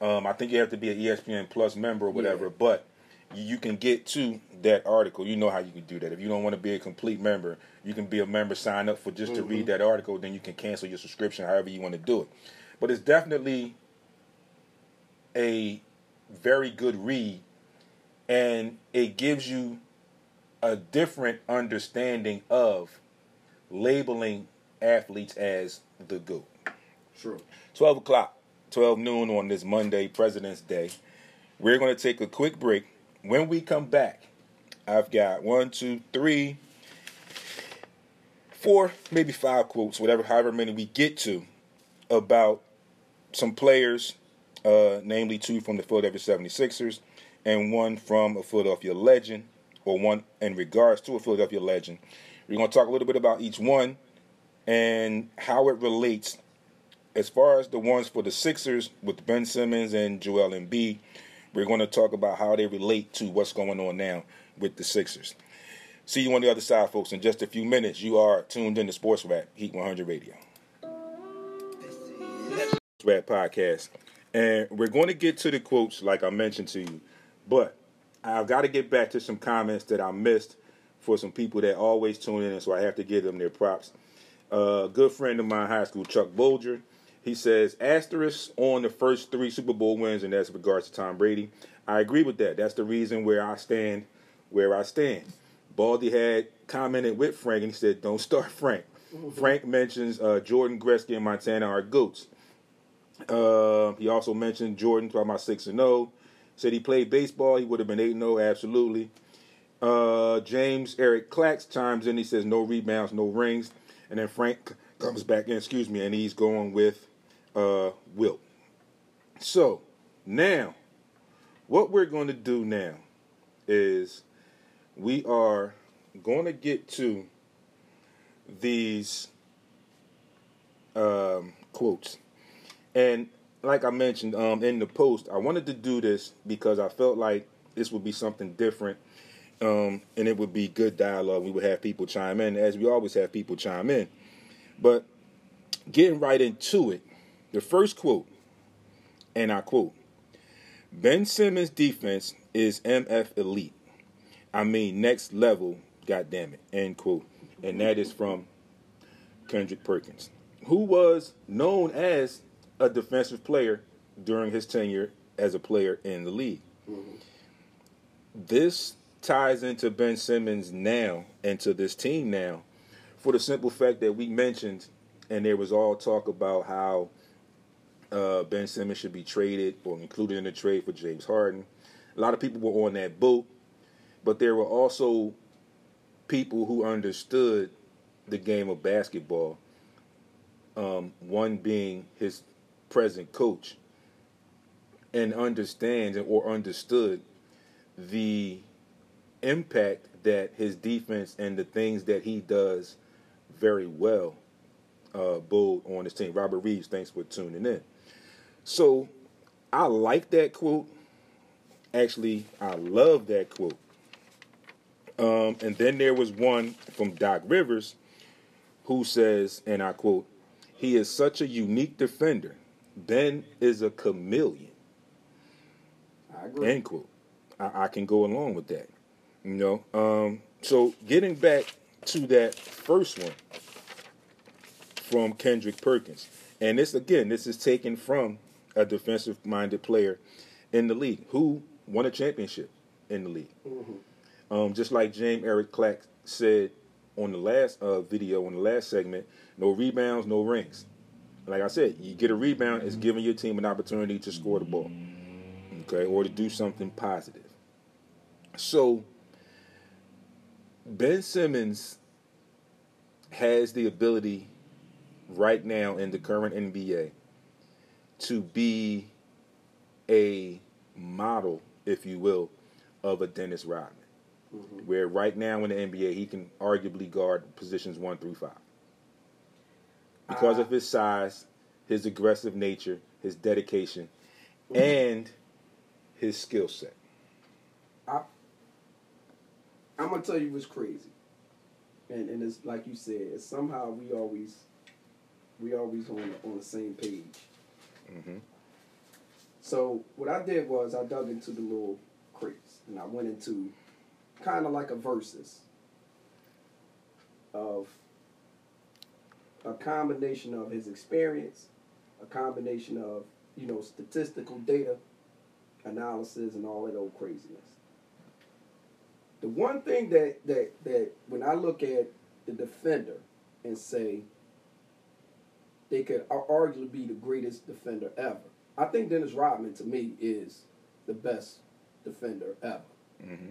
Speaker 1: Um, I think you have to be an ESPN Plus member or whatever,
Speaker 2: Yeah.
Speaker 1: but you can get to that article. You know how you can do that. If you don't want to be a complete member, you can be a member, sign up for just to
Speaker 2: Mm-hmm.
Speaker 1: read that article, then you can cancel your subscription however you want to do it. But it's definitely a very good read and it gives you a different understanding of labeling athletes as the GOAT.
Speaker 2: true
Speaker 1: 12 o'clock, 12 noon on this Monday, President's Day. We're going to take a quick break. When we come back, I've got one, two, three, four, maybe five quotes, whatever, however many we get to, about some players, uh, namely two from the Philadelphia 76ers and one from a Philadelphia legend, or one in regards to a Philadelphia legend. We're going to talk a little bit about each one and how it relates as far as the ones for the Sixers with Ben Simmons and Joel Embiid, we're going to talk about how they relate to what's going on now with the Sixers. See you on the other side, folks, in just a few minutes. You are tuned in to Sports Rap, Heat 100 Radio. Rap Podcast. And we're going to get to the quotes like I mentioned to you, but I've got to get back to some comments that I missed for some people that always tune in, and so I have to give them their props. Uh, a good friend of mine, high school, Chuck Bolger, he says, asterisk on the first three Super Bowl wins, and that's regards to Tom Brady. I agree with that. That's the reason where I stand where I stand. Baldy had commented with Frank, and he said, don't start Frank. Frank mentions uh, Jordan Gretzky and Montana are goats. Uh, he also mentioned Jordan talking about six and zero. Said he played baseball, he would have been eight and zero, absolutely. Uh, James Eric Clax chimes in. He says no rebounds, no rings, and then Frank comes back in. Excuse me, and he's going with uh, Wilt. So now, what we're going to do now is we are going to get to these um, quotes. And like I mentioned um, in the post, I wanted to do this because I felt like this would be something different um, and it would be good dialogue. We would have people chime in, as we always have people chime in. But getting right into it, the first quote, and I quote Ben Simmons' defense is MF elite. I mean, next level, God damn it. End quote. And that is from Kendrick Perkins, who was known as a defensive player during his tenure as a player in the league. This ties into Ben Simmons now and to this team now for the simple fact that we mentioned and there was all talk about how uh, Ben Simmons should be traded or included in the trade for James Harden. A lot of people were on that boat, but there were also people who understood the game of basketball. Um, one being his present coach, and understands or understood the impact that his defense and the things that he does very well uh, build on his team. Robert Reeves, thanks for tuning in. So I like that quote. Actually, I love that quote. Um, and then there was one from Doc Rivers who says, and I quote, he is such a unique defender. Ben is a chameleon.
Speaker 2: I agree.
Speaker 1: End quote. I, I can go along with that. You know. Um, so getting back to that first one from Kendrick Perkins, and this again, this is taken from a defensive-minded player in the league who won a championship in the league. Um, just like James Eric Clack said on the last uh, video, on the last segment, no rebounds, no rings. Like I said, you get a rebound, it's giving your team an opportunity to score the ball, okay, or to do something positive. So, Ben Simmons has the ability right now in the current NBA to be a model, if you will, of a Dennis Rodman. Mm-hmm. Where right now in the NBA he can arguably guard positions one through five. Because of his size, his aggressive nature, his dedication, and his skill set.
Speaker 2: I, I'm gonna tell you what's crazy, and and it's like you said, somehow we always, we always on the, on the same page.
Speaker 1: hmm
Speaker 2: So what I did was I dug into the little crates and I went into kind of like a versus of a combination of his experience, a combination of you know statistical data analysis and all that old craziness. The one thing that that that when I look at the defender and say they could ar- arguably be the greatest defender ever. I think Dennis Rodman to me is the best defender ever.
Speaker 1: hmm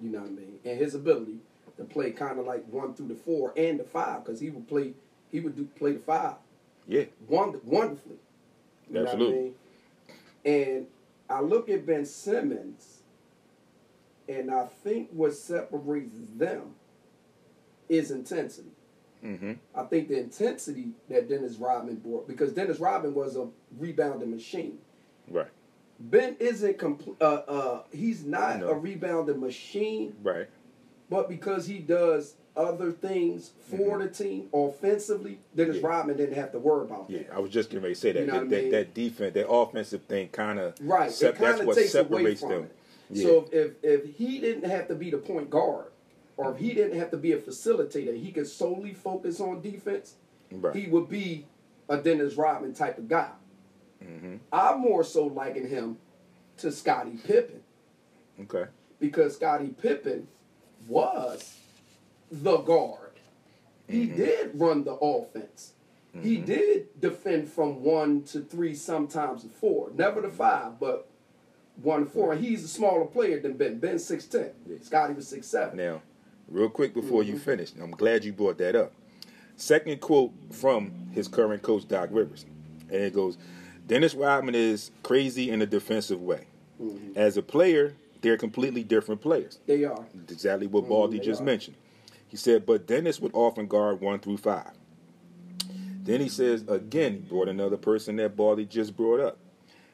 Speaker 2: You know what I mean? And his ability to play kind of like one through the four and the five because he would play he would do play the five
Speaker 1: Yeah.
Speaker 2: wonder, wonderfully. You know
Speaker 1: Absolutely.
Speaker 2: what I mean? And I look at Ben Simmons, and I think what separates them is intensity.
Speaker 1: hmm
Speaker 2: I think the intensity that Dennis Rodman brought, because Dennis Rodman was a rebounding machine.
Speaker 1: Right.
Speaker 2: Ben isn't complete. Uh, uh, he's not
Speaker 1: No.
Speaker 2: a rebounding machine,
Speaker 1: Right.
Speaker 2: But because he does other things for the team offensively, Dennis
Speaker 1: Mm-hmm. Yeah.
Speaker 2: Rodman didn't have to worry about
Speaker 1: Yeah,
Speaker 2: that.
Speaker 1: I was just getting ready to say that.
Speaker 2: You know
Speaker 1: that,
Speaker 2: what I
Speaker 1: that,
Speaker 2: mean?
Speaker 1: that defense, that offensive thing, kind of
Speaker 2: Right. it
Speaker 1: that's what separates them. Yeah.
Speaker 2: So if if he didn't have to be the point guard, or if he didn't have to be a facilitator, he could solely focus on defense.
Speaker 1: right.
Speaker 2: He would be a Dennis Rodman type of guy.
Speaker 1: hmm
Speaker 2: I'm more so liking him to Scottie Pippen
Speaker 1: Okay.
Speaker 2: because Scottie Pippen was the guard. He
Speaker 1: Mm-hmm.
Speaker 2: did run the offense. He did defend from one to three, sometimes to four. Never to five, but one to four. And he's a smaller player than Ben. Ben's six ten. Scotty was six seven.
Speaker 1: Now, real quick before
Speaker 2: Mm-hmm.
Speaker 1: you finish, I'm glad you brought that up. Second quote from his current coach, Doc Rivers. And it goes Dennis Rodman is crazy in a defensive way.
Speaker 2: Mm-hmm.
Speaker 1: As a player, they're completely different players.
Speaker 2: They are.
Speaker 1: Exactly what
Speaker 2: Mhm,
Speaker 1: Baldy
Speaker 2: they
Speaker 1: just
Speaker 2: are.
Speaker 1: mentioned. He said, but Dennis would often guard one through five. Then he says, again, he brought another person that Baldy just brought up.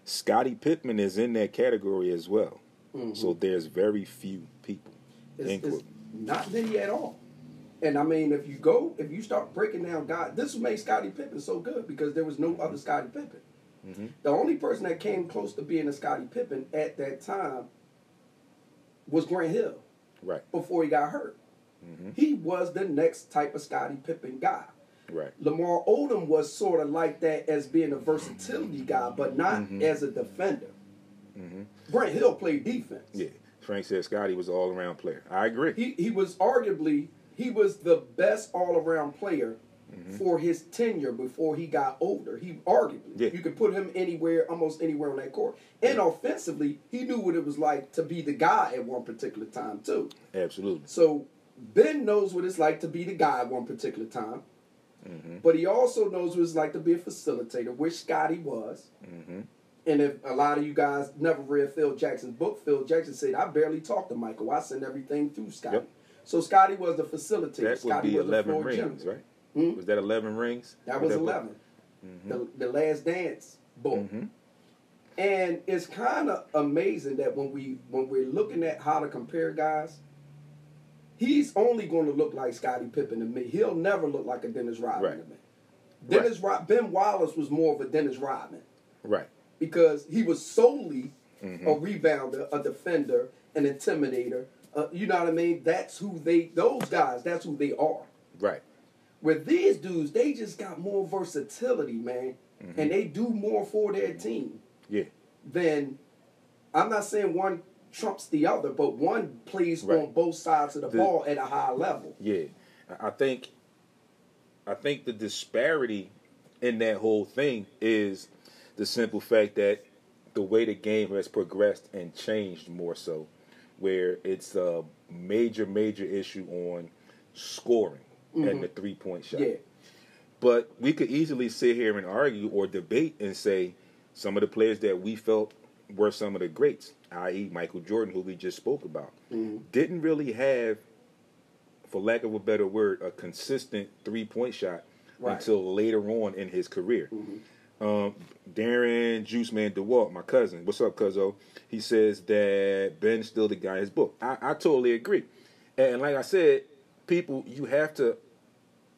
Speaker 1: Scottie Pippen is in that category as well.
Speaker 2: Mhm.
Speaker 1: So there's very few people.
Speaker 2: It's, it's not many at all. And I mean, if you go, if you start breaking down God, this made Scottie Pippen so good because there was no other Scottie Pippen.
Speaker 1: Mhm.
Speaker 2: The only person that came close to being a Scottie Pippen at that time was Grant Hill
Speaker 1: Right,
Speaker 2: before he got hurt.
Speaker 1: Mhm.
Speaker 2: He was the next type of Scottie Pippen guy.
Speaker 1: right,
Speaker 2: Lamar Odom was sort of like that as being a versatility guy, but not
Speaker 1: Mhm.
Speaker 2: as a defender.
Speaker 1: Mhm.
Speaker 2: Grant Hill played defense.
Speaker 1: yeah. Frank said Scotty was an all-around player. I agree.
Speaker 2: He he was arguably he was the best all around player for his tenure before he got older. He arguably
Speaker 1: Yeah.
Speaker 2: you could put him anywhere, almost anywhere on that court. And offensively, he knew what it was like to be the guy at one particular time too.
Speaker 1: Absolutely.
Speaker 2: So Ben knows what it's like to be the guy at one particular time.
Speaker 1: Mm-hmm.
Speaker 2: But he also knows what it's like to be a facilitator, which Scotty was.
Speaker 1: Mm-hmm.
Speaker 2: And if a lot of you guys never read Phil Jackson's book, Phil Jackson said, I barely talk to Michael. I send everything through Scotty.
Speaker 1: Yep.
Speaker 2: So Scotty was the facilitator.
Speaker 1: That would
Speaker 2: Scotty
Speaker 1: be
Speaker 2: was the
Speaker 1: 11
Speaker 2: floor
Speaker 1: rings,
Speaker 2: general.
Speaker 1: right?
Speaker 2: Hmm?
Speaker 1: Was that 11 rings?
Speaker 2: That was
Speaker 1: book?
Speaker 2: 11. The, the Last Dance book.
Speaker 1: Mhm.
Speaker 2: And it's kind of amazing that when we when we're looking at how to compare guys, he's only going to look like Scottie Pippen to me. He'll never look like a Dennis Rodman
Speaker 1: Right.
Speaker 2: to me. Dennis Rod- Ben Wallace was more of a Dennis Rodman
Speaker 1: Right.
Speaker 2: because he was solely
Speaker 1: Mhm.
Speaker 2: a rebounder, a defender, an intimidator. Uh, you know what I mean? That's who they. Those guys. That's who they are.
Speaker 1: Right.
Speaker 2: With these dudes, they just got more versatility, man,
Speaker 1: Mm-hmm.
Speaker 2: and they do more for their team
Speaker 1: Yeah.
Speaker 2: than. I'm not saying one trumps the other, but one plays
Speaker 1: Right.
Speaker 2: on both sides of the,
Speaker 1: The-
Speaker 2: ball at a high level.
Speaker 1: Yeah, I I think, I think the disparity in that whole thing is the simple fact that the way the game has progressed and changed more so, where it's a major, major issue on scoring and mm-hmm. the three point shot.
Speaker 2: Yeah,
Speaker 1: But we could easily sit here and argue or debate and say some of the players that we felt were some of the greats, i.e., Michael Jordan, who we just spoke about, mm-hmm. didn't really have, for lack of a better word, a consistent three point shot
Speaker 2: Right.
Speaker 1: until later on in his career. Mm-hmm. Um, Darren Juice Man DeWalt, my cousin, what's up, Cuzzo? He says that Ben's still the guy in his book. I, I totally agree. And like I said, people, you have to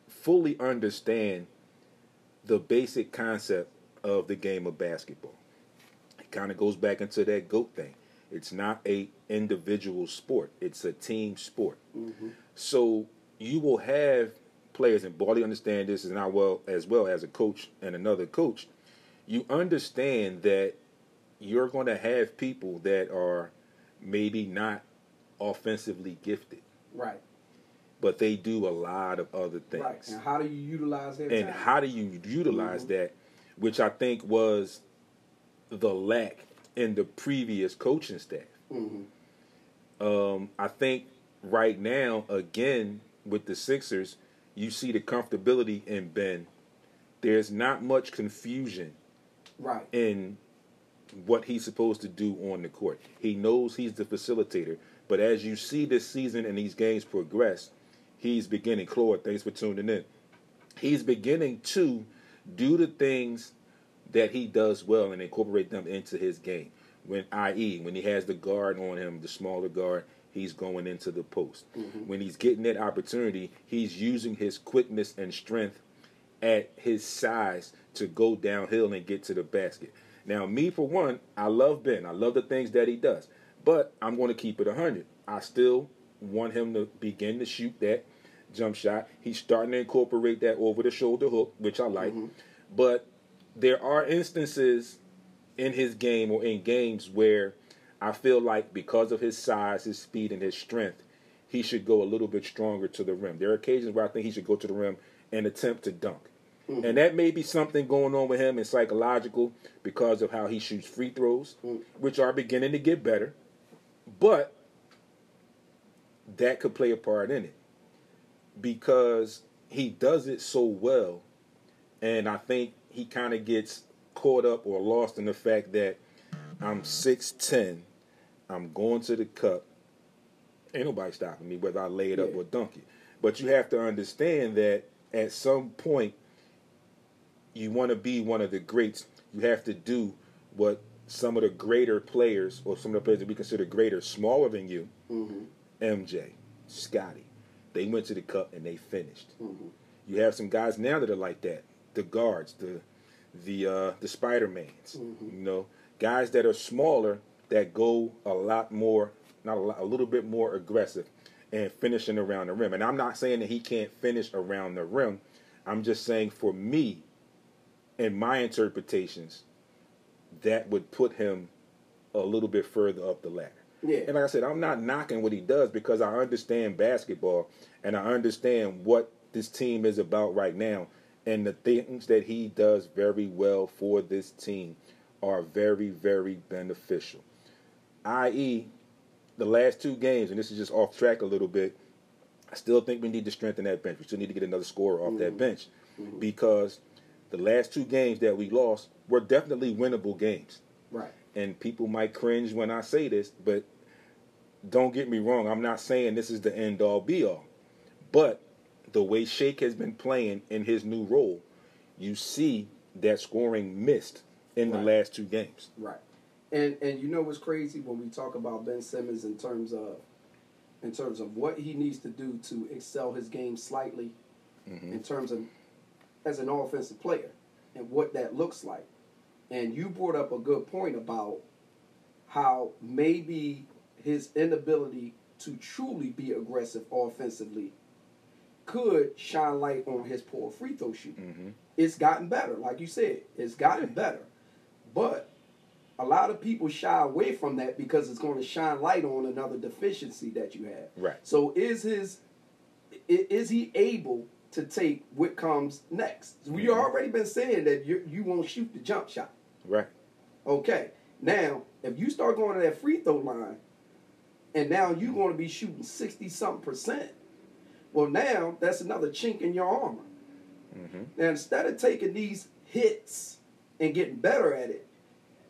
Speaker 1: fully understand the basic concept of the game of basketball. It kind of goes back into that goat thing. It's not a individual sport; it's a team sport. Mm-hmm. So you will have players, and Baldy understand this, and I well as well as a coach and another coach. You understand that you're going to have people that are maybe not offensively gifted,
Speaker 2: right,
Speaker 1: but they do a lot of other things
Speaker 2: right. And how do you utilize that?
Speaker 1: and
Speaker 2: time?
Speaker 1: how do you utilize that which i think was the lack in the previous coaching staff
Speaker 2: Mhm.
Speaker 1: um, i think right now again with the sixers you see the comfortability in ben there's not much confusion
Speaker 2: Right,
Speaker 1: in what he's supposed to do on the court. He knows he's the facilitator, but as you see this season and these games progress, he's beginning. Claude, thanks for tuning in. He's beginning to do the things that he does well and incorporate them into his game. When, i.e., when he has the guard on him, the smaller guard, he's going into the post. Mm-hmm. When he's getting that opportunity, he's using his quickness and strength at his size to go downhill and get to the basket. Now, me for one, I love Ben. I love the things that he does, but I'm going to keep it 100. I still want him to begin to shoot that jump shot. He's starting to incorporate that over the shoulder hook, which I like. Mm-hmm. But there are instances in his game or in games where I feel like because of his size, his speed, and his strength, he should go a little bit stronger to the rim. There are occasions where I think he should go to the rim and attempt to dunk. Mm-hmm. And that may be something going on with him and psychological because of how he shoots free throws, mm. which are beginning to get better. But that could play a part in it because he does it so well. And I think he kind of gets caught up or lost in the fact that I'm 6'10, I'm going to the cup. Ain't nobody stopping me whether I lay it up or dunk it. But you have to understand that at some point, you want to be one of the greats. You have to do what some of the greater players, or some of the players that we consider greater, smaller than you,
Speaker 2: Mhm.
Speaker 1: MJ, Scotty, they went to the cup and they finished.
Speaker 2: Mhm.
Speaker 1: You have some guys now that are like that. The guards, the the uh, the Spider Mans, you know, guys that are smaller that go a lot more, not a lot, a little bit more aggressive and finishing around the rim. And I'm not saying that he can't finish around the rim. I'm just saying for me, in my interpretations, that would put him a little bit further up the ladder.
Speaker 2: Yeah.
Speaker 1: And like I said, I'm not knocking what he does because I understand basketball and I understand what this team is about right now. And the things that he does very well for this team are very, very beneficial. I.e., the last two games, and this is just off track a little bit, I still think we need to strengthen that bench. We still need to get another scorer off that mm-hmm. bench mm-hmm. because the last two games that we lost were definitely winnable games.
Speaker 2: Right.
Speaker 1: And people might cringe when I say this, but don't get me wrong. I'm not saying this is the end all be all. But the way Shake has been playing in his new role, you see that scoring missed in the last two games.
Speaker 2: Right. And and you know what's crazy when we talk about Ben Simmons in terms of in terms of what he needs to do to excel his game slightly mm-hmm. in terms of as an offensive player and what that looks like. And you brought up a good point about how maybe his inability to truly be aggressive offensively could shine light on his poor free throw shooting.
Speaker 1: Mm-hmm.
Speaker 2: It's gotten better, like you said. It's gotten better. But a lot of people shy away from that because it's going to shine light on another deficiency that you have.
Speaker 1: Right.
Speaker 2: So is his is he able to take what comes next? We
Speaker 1: Mhm.
Speaker 2: already been saying that you you won't shoot the jump shot.
Speaker 1: Right.
Speaker 2: Okay. Now, if you start going to that free throw line, and now you're going to be shooting sixty something percent, well, now that's another chink in your armor.
Speaker 1: Mm-hmm.
Speaker 2: Now, instead of taking these hits and getting better at it,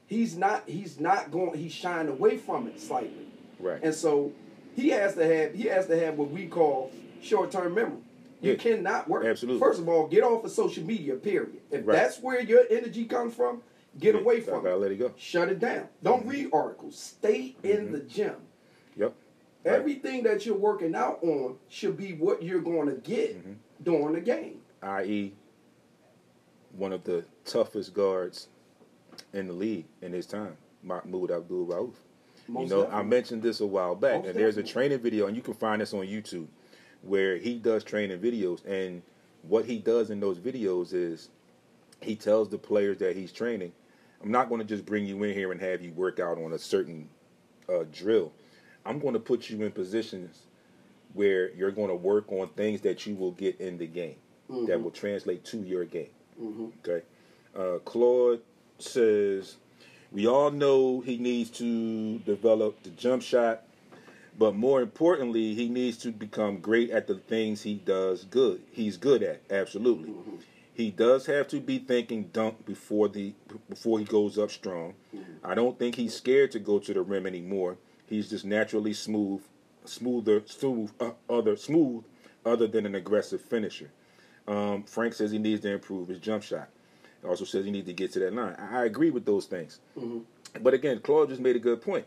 Speaker 2: he's not. He's not going. He's shying away from it slightly,
Speaker 1: Right.
Speaker 2: and so he has to have. He has to have what we call short term memory. You
Speaker 1: Yeah.
Speaker 2: cannot work.
Speaker 1: Absolutely.
Speaker 2: First of all, get off of social media. Period. If
Speaker 1: Right.
Speaker 2: that's where your energy comes from, get
Speaker 1: Yeah,
Speaker 2: away
Speaker 1: I
Speaker 2: from
Speaker 1: gotta
Speaker 2: it.
Speaker 1: let it go.
Speaker 2: Shut it down. Don't read articles. Stay in
Speaker 1: Mhm.
Speaker 2: the gym.
Speaker 1: Yep.
Speaker 2: Everything that you're working out on should be what you're going to get
Speaker 1: Mhm.
Speaker 2: during the game.
Speaker 1: i.e., one of the toughest guards in the league in his time, Mahmoud Abdul Rauf. You know, I mentioned this a while back,
Speaker 2: Most
Speaker 1: and there's a training video, and you can find this on YouTube, where he does training videos, and what he does in those videos is he tells the players that he's training, I'm not going to just bring you in here and have you work out on a certain uh, drill. I'm going to put you in positions where you're going to work on things that you will get in the game that
Speaker 2: Mhm.
Speaker 1: will translate to your game.
Speaker 2: Mhm.
Speaker 1: Okay. Uh, Claude says, we all know he needs to develop the jump shot, but more importantly, he needs to become great at the things he does good. He's good at, absolutely.
Speaker 2: Mhm.
Speaker 1: He does have to be thinking dunk before the before he goes up strong. I don't think he's scared to go to the rim anymore. He's just naturally smooth, smoother, smooth, uh, other smooth, other than an aggressive finisher. Um, Frank says he needs to improve his jump shot. He also says he needs to get to that line. I, I agree with those things.
Speaker 2: Mhm.
Speaker 1: But again, Claude just made a good point.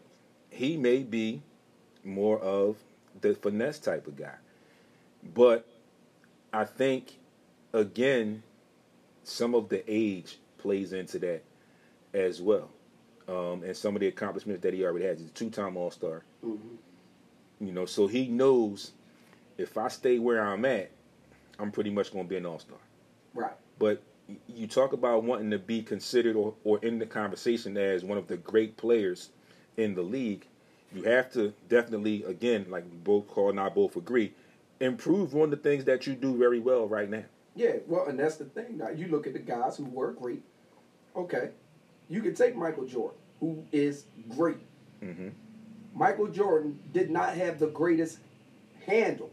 Speaker 1: He may be more of the finesse type of guy. But I think, again, some of the age plays into that as well. Um, and some of the accomplishments that he already has. He's a two time All Star.
Speaker 2: Mhm.
Speaker 1: You know, so he knows if I stay where I'm at, I'm pretty much going to be an All Star.
Speaker 2: Right.
Speaker 1: But you talk about wanting to be considered or, or in the conversation as one of the great players in the league. You have to definitely, again, like both call and I both agree, improve on the things that you do very well right now.
Speaker 2: Yeah, well, and that's the thing. Now, you look at the guys who were great. Okay. You can take Michael Jordan, who is great.
Speaker 1: Mm-hmm.
Speaker 2: Michael Jordan did not have the greatest handle,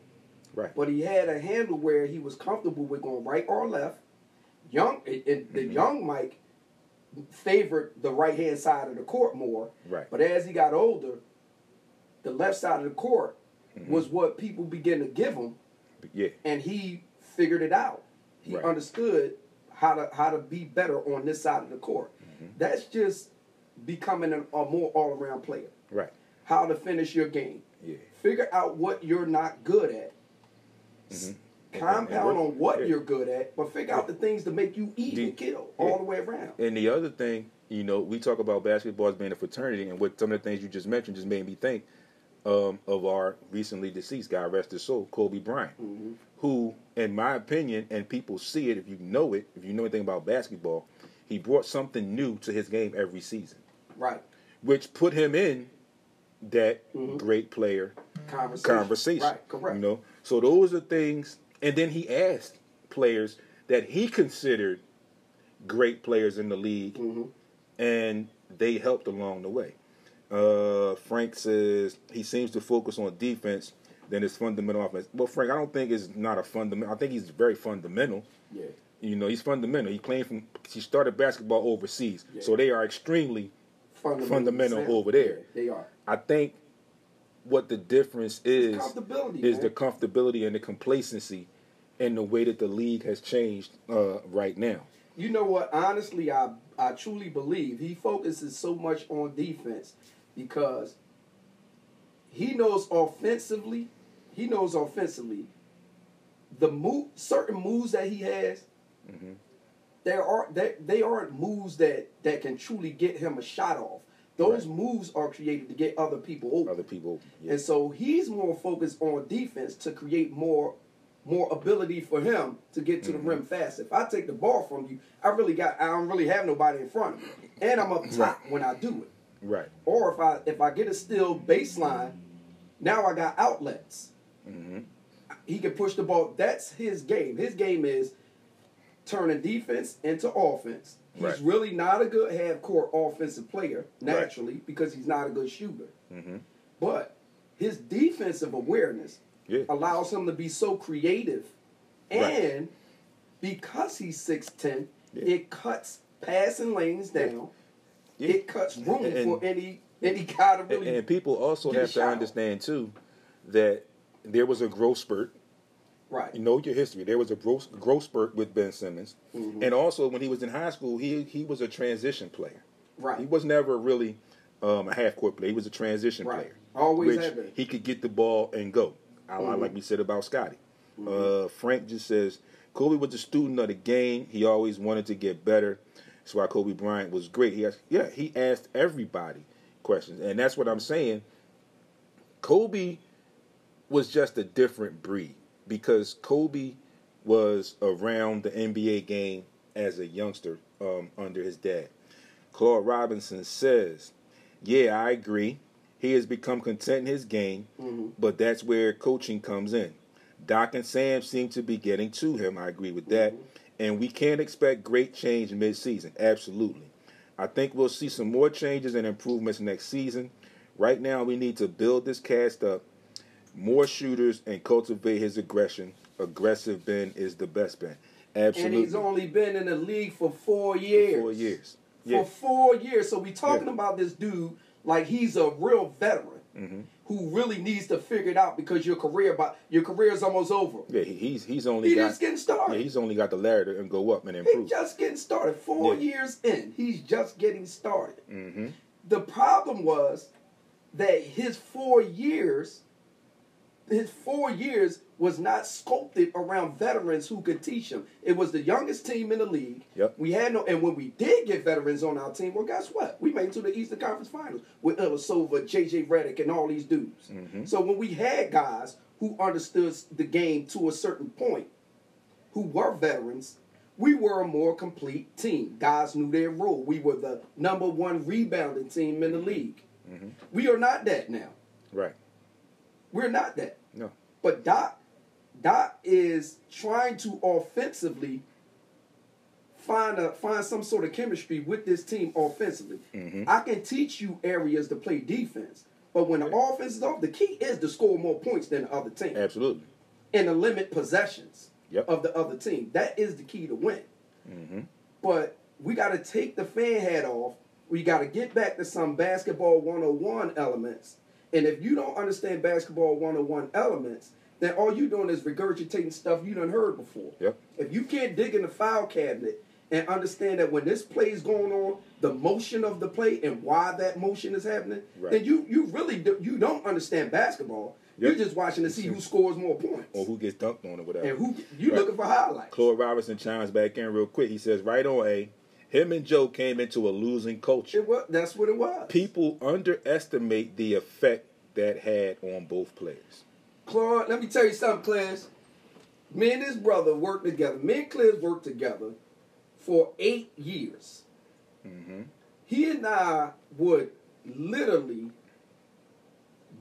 Speaker 1: Right.
Speaker 2: but he had a handle where he was comfortable with going right or left. Young, and and the young Mike favored the right hand side of the court more,
Speaker 1: Right.
Speaker 2: but as he got older, the left side of the court
Speaker 1: Mhm.
Speaker 2: was what people began to give him,
Speaker 1: Yeah.
Speaker 2: and he figured it out. He
Speaker 1: Right.
Speaker 2: understood how to how to be better on this side of the court.
Speaker 1: Mm-hmm.
Speaker 2: That's just becoming a, a more all around player.
Speaker 1: Right.
Speaker 2: How to finish your game.
Speaker 1: Yeah.
Speaker 2: Figure out what you're not good at.
Speaker 1: Mhm.
Speaker 2: Compound
Speaker 1: And work-
Speaker 2: on what
Speaker 1: yeah.
Speaker 2: you're good at, but figure out the things to make you eat
Speaker 1: The-
Speaker 2: and kill
Speaker 1: yeah.
Speaker 2: all the way around.
Speaker 1: And the other thing, you know, we talk about basketball as being a fraternity, and what some of the things you just mentioned just made me think um, of our recently deceased guy, rest his soul, Kobe Bryant,
Speaker 2: hmm
Speaker 1: who, in my opinion, and people see it if you know it, if you know anything about basketball, he brought something new to his game every season,
Speaker 2: Right.
Speaker 1: which put him in that
Speaker 2: Mhm.
Speaker 1: great player
Speaker 2: Conversation.
Speaker 1: conversation.
Speaker 2: Right. Correct.
Speaker 1: You know, so those are things, And then he asked players that he considered great players in the league,
Speaker 2: Mhm.
Speaker 1: and they helped along the way. Uh, Frank says he seems to focus on defense than his fundamental offense. Well, Frank, I don't think it's not a fundamental. I think he's very fundamental.
Speaker 2: Yeah.
Speaker 1: You know, he's fundamental. He playing from. He started basketball overseas,
Speaker 2: Yeah.
Speaker 1: so they are extremely. Fundamental
Speaker 2: sound.
Speaker 1: over there.
Speaker 2: Yeah, they are.
Speaker 1: I think what the difference is
Speaker 2: comfortability,
Speaker 1: is
Speaker 2: man.
Speaker 1: the comfortability and the complacency, and the way that the league has changed uh, right now.
Speaker 2: You know what? Honestly, I I truly believe he focuses so much on defense because he knows offensively. He knows offensively. The move, certain moves that he has,
Speaker 1: Mhm.
Speaker 2: there are they, they aren't moves that that can truly get him a shot off. Those
Speaker 1: Right.
Speaker 2: moves are created to get other people over.
Speaker 1: Other people, yeah.
Speaker 2: And so he's more focused on defense to create more more ability for him to get to the rim fast. If I take the ball from you, I really got I don't really have nobody in front of me. And I'm up top when I do it.
Speaker 1: right.
Speaker 2: Or if I if I get a still baseline, now I got outlets.
Speaker 1: Mm-hmm.
Speaker 2: He can push the ball. That's his game. His game is turning defense into offense. He's
Speaker 1: Right.
Speaker 2: really not a good half court offensive player naturally because he's not a good shooter.
Speaker 1: hmm
Speaker 2: But his defensive awareness
Speaker 1: Yeah.
Speaker 2: allows him to be so creative.
Speaker 1: Right.
Speaker 2: And because he's 6'10,
Speaker 1: Yeah.
Speaker 2: it cuts passing lanes down.
Speaker 1: Yeah.
Speaker 2: It cuts room
Speaker 1: And-
Speaker 2: for any any to
Speaker 1: And,
Speaker 2: really
Speaker 1: and people also have to understand too that there was a growth spurt.
Speaker 2: Right.
Speaker 1: You know your history. There was a growth, growth spurt with Ben Simmons,
Speaker 2: Mhm.
Speaker 1: and also when he was in high school, he he was a transition player.
Speaker 2: Right.
Speaker 1: He was never really um, a half court player. He was a transition
Speaker 2: Right.
Speaker 1: player.
Speaker 2: Always
Speaker 1: which he could get the ball and go. I,
Speaker 2: Mhm.
Speaker 1: like we said about Scotty. Uh, Frank just says Kobe was a student of the game. He always wanted to get better. That's why Kobe Bryant was great. He asked, yeah, he asked everybody questions, and that's what I'm saying. Kobe was just a different breed because Kobe was around the NBA game as a youngster um, under his dad. Claude Robinson says, "Yeah, I agree. He has become content in his game,
Speaker 2: Mhm.
Speaker 1: but that's where coaching comes in. Doc and Sam seem to be getting to him. I agree with that, and we can't expect great change mid-season. Absolutely, I think we'll see some more changes and improvements next season. Right now, we need to build this cast up, more shooters, and cultivate his aggression. Aggressive Ben is the best Ben. Absolutely,
Speaker 2: And he's only been in the league for four years.
Speaker 1: For four years. Yeah.
Speaker 2: For four years. So we talking
Speaker 1: Yeah.
Speaker 2: about this dude like he's a real veteran
Speaker 1: hmm
Speaker 2: who really needs to figure it out because your career about your career is almost over.
Speaker 1: yeah. He's he's only
Speaker 2: He
Speaker 1: got
Speaker 2: just getting started.
Speaker 1: yeah, he's only got the ladder to and go up and improve.
Speaker 2: He's just getting started. Four
Speaker 1: Yeah.
Speaker 2: years in, he's just getting started.
Speaker 1: hmm
Speaker 2: The problem was that his four years, his four years was not sculpted around veterans who could teach him. It was the youngest team in the league.
Speaker 1: Yep.
Speaker 2: We had no, and when we did get veterans on our team, well, guess what? We made it to the Eastern Conference Finals with Ilyasova, J.J. Redick, and all these dudes.
Speaker 1: Mhm.
Speaker 2: So when we had guys who understood the game to a certain point, who were veterans, we were a more complete team. Guys knew their role. We were the number one rebounding team in the league.
Speaker 1: Mhm.
Speaker 2: We are not that now.
Speaker 1: Right.
Speaker 2: We're not that.
Speaker 1: No.
Speaker 2: But Doc, Doc is trying to offensively find a find some sort of chemistry with this team offensively.
Speaker 1: Mhm.
Speaker 2: I can teach you areas to play defense, but when the offense is off, the key is to score more points than the other team
Speaker 1: Absolutely.
Speaker 2: and to limit possessions
Speaker 1: Yep.
Speaker 2: of the other team. That is the key to win.
Speaker 1: hmm
Speaker 2: But we got to take the fan hat off. We got to get back to some basketball 101 elements. And if you don't understand basketball 101 elements, then all you're doing is regurgitating stuff you done heard before.
Speaker 1: Yep.
Speaker 2: If you can't dig in the file cabinet and understand that when this play is going on, the motion of the play and why that motion is happening,
Speaker 1: Right.
Speaker 2: then you you really do, you don't understand basketball.
Speaker 1: Yep.
Speaker 2: You're just watching to see who scores more points
Speaker 1: Or who gets dunked on or whatever.
Speaker 2: and who you
Speaker 1: Right.
Speaker 2: looking for highlights.
Speaker 1: Claude Robinson chimes back in real quick. He says, right on, A. Him and Joe came into a losing culture.
Speaker 2: It was, that's what it was.
Speaker 1: People underestimate the effect that had on both players.
Speaker 2: Claude, let me tell you something, Class. Me and his brother worked together. Me and Class worked together for eight years.
Speaker 1: Mm-hmm.
Speaker 2: He and I would literally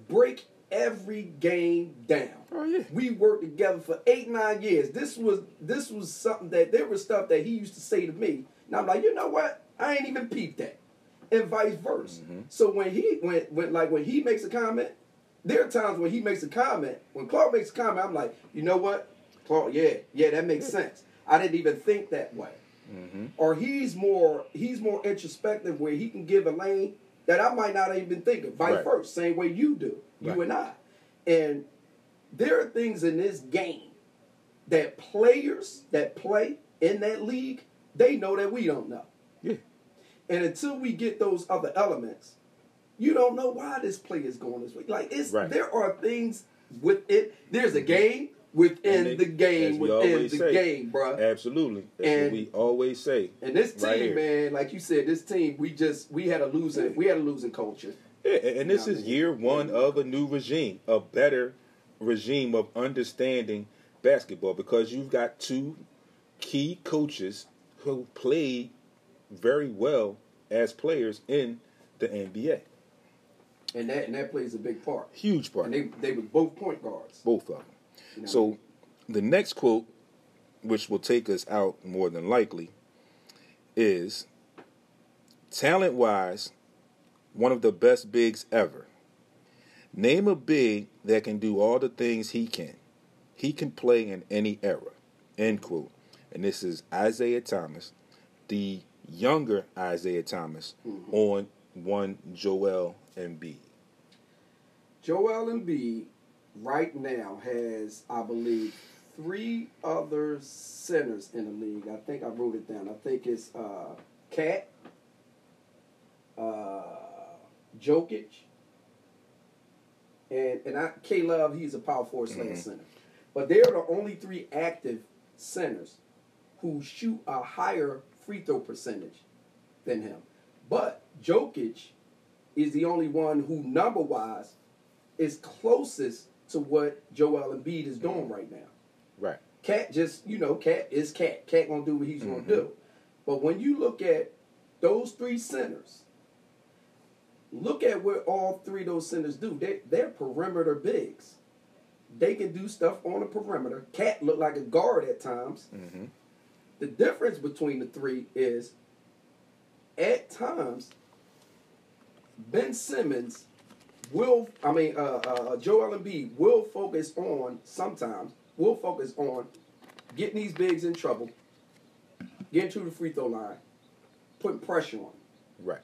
Speaker 2: break every game down.
Speaker 1: Oh yeah.
Speaker 2: We worked together for eight, nine years. This was this was something that there was stuff that he used to say to me. And I'm like, you know what? I ain't even peeped that. And vice versa. Mm-hmm. So when he when when like when he makes a comment, there are times when he makes a comment, when Clark makes a comment, I'm like, you know what? Clark, yeah, yeah, that makes hmm. sense. I didn't even think that way. Mm-hmm. Or he's more he's more introspective where he can give a lane that I might not even think of. Vice
Speaker 1: Right.
Speaker 2: versa, same way you do, you and I. And there are things in this game that players that play in that league, they know that we don't know.
Speaker 1: Yeah.
Speaker 2: And until we get those other elements, you don't know why this play is going this way. Like it's
Speaker 1: Right.
Speaker 2: there are things within there's a game within
Speaker 1: it-
Speaker 2: the game within the
Speaker 1: say,
Speaker 2: game, bruh.
Speaker 1: Absolutely. That's
Speaker 2: And-
Speaker 1: what we always say.
Speaker 2: And this team,
Speaker 1: right
Speaker 2: man, like you said, this team, we just we had a losing we had a losing culture.
Speaker 1: Yeah, and this
Speaker 2: Yeah,
Speaker 1: is
Speaker 2: I mean-
Speaker 1: year one of a new regime, a better regime of understanding basketball because you've got two key coaches who played very well as players in the NBA.
Speaker 2: And that and that plays a big part.
Speaker 1: Huge part.
Speaker 2: And they they were both point guards.
Speaker 1: both of them.
Speaker 2: You know?
Speaker 1: So the next quote, which will take us out more than likely, is talent wise, one of the best bigs ever. Name a big that can do all the things he can. He can play in any era. End quote. And this is Isaiah Thomas, the younger Isaiah Thomas, on one Joel Embiid.
Speaker 2: Joel Embiid right now has, I believe, three other centers in the league. I think I wrote it down. I think it's uh, Cat, uh, Jokic, and and I K Love. He's a power forward slash
Speaker 1: Mhm.
Speaker 2: center, but they're the only three active centers who shoot a higher free throw percentage than him. But Jokic is the only one who number wise is closest to what Joel Embiid is doing right now.
Speaker 1: Right.
Speaker 2: Cat just, you know, Cat is Cat. Cat gonna do what he's
Speaker 1: Mhm.
Speaker 2: gonna do. But when you look at those three centers, look at what all three of those centers do. They they're perimeter bigs. They can do stuff on the perimeter. Cat look like a guard at times.
Speaker 1: hmm
Speaker 2: The difference between the three is at times Ben Simmons will I mean uh, uh, Joel Embiid will focus on sometimes will focus on getting these bigs in trouble, getting to the free throw line, putting pressure on. them.
Speaker 1: Right.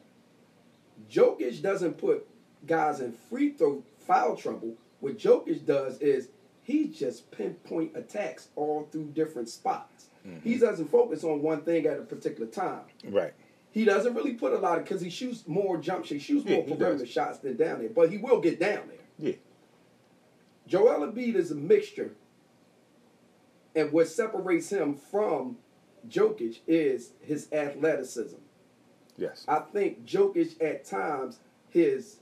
Speaker 2: Jokic doesn't put guys in free throw foul trouble. What Jokic does is he just pinpoint attacks all through different spots. Mm-hmm. He doesn't focus on one thing at a particular time.
Speaker 1: Right.
Speaker 2: He doesn't really put a lot of because he shoots more jump shots, he shoots
Speaker 1: Yeah,
Speaker 2: more perimeter shots than down there, but he will get down there.
Speaker 1: Yeah.
Speaker 2: Joel Embiid is a mixture, and what separates him from Jokic is his athleticism.
Speaker 1: Yes.
Speaker 2: I think Jokic at times his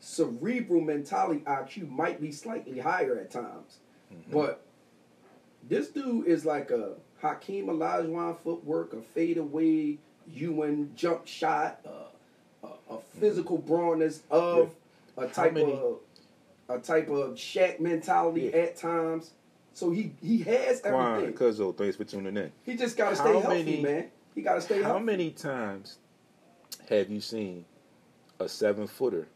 Speaker 2: cerebral mentality IQ might be slightly higher at times, mm-hmm. but this dude is like a Hakeem Olajuwon footwork, a fadeaway Ewing jump shot, uh, a, a physical brawnness of a type of a type of Shaq mentality
Speaker 1: Yeah.
Speaker 2: at times. So he he has everything.
Speaker 1: Cuzzo, thanks for tuning in.
Speaker 2: He just got to
Speaker 1: How
Speaker 2: stay healthy,
Speaker 1: many-
Speaker 2: man. He got to stay
Speaker 1: How
Speaker 2: healthy.
Speaker 1: many times have you seen a seven footer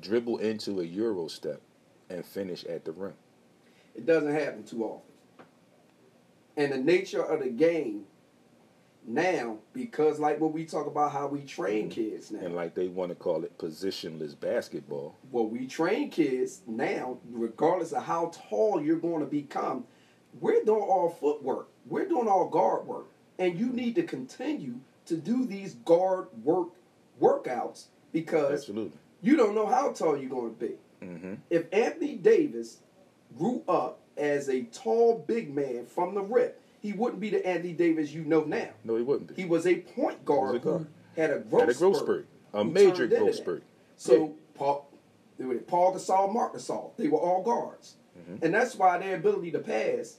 Speaker 1: dribble into a Euro step and finish at the rim?
Speaker 2: It doesn't happen too often. And the nature of the game now, because like what we talk about how we train kids now.
Speaker 1: And like they want to call it positionless basketball.
Speaker 2: well, we train kids now, regardless of how tall you're going to become, we're doing all footwork. We're doing all guard work. And you need to continue to do these guard work workouts because
Speaker 1: Absolutely.
Speaker 2: you don't know how tall you're going to be.
Speaker 1: hmm
Speaker 2: if Anthony Davis grew up as a tall big man from the rip, he wouldn't be the Andy Davis you know now.
Speaker 1: No, he wouldn't be.
Speaker 2: He was a point guard,
Speaker 1: a guard.
Speaker 2: who had a growth,
Speaker 1: Had a growth
Speaker 2: spurt,
Speaker 1: a major growth spurt.
Speaker 2: So Paul, they were Pau Gasol, Marc Gasol, they were all guards,
Speaker 1: Mm-hmm.
Speaker 2: and that's why their ability to pass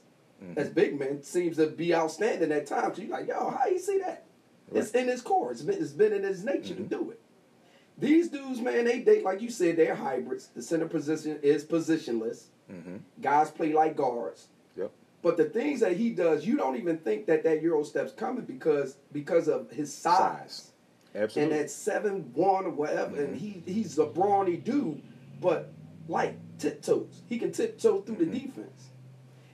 Speaker 2: as big men seems to be outstanding at times. So you're like, yo, how you see that? It's in his core. It's been, it's been in his nature
Speaker 1: Mm-hmm.
Speaker 2: to do it. These dudes, man, they they like you said, they're hybrids. The center position is positionless.
Speaker 1: Mm-hmm.
Speaker 2: Guys play like guards.
Speaker 1: Yep.
Speaker 2: But the things that he does, you don't even think that that Euro step's coming because because of his size.
Speaker 1: Size. Absolutely.
Speaker 2: And at seven one or whatever, and he he's a brawny dude, but like tiptoes. He can tiptoe through the defense.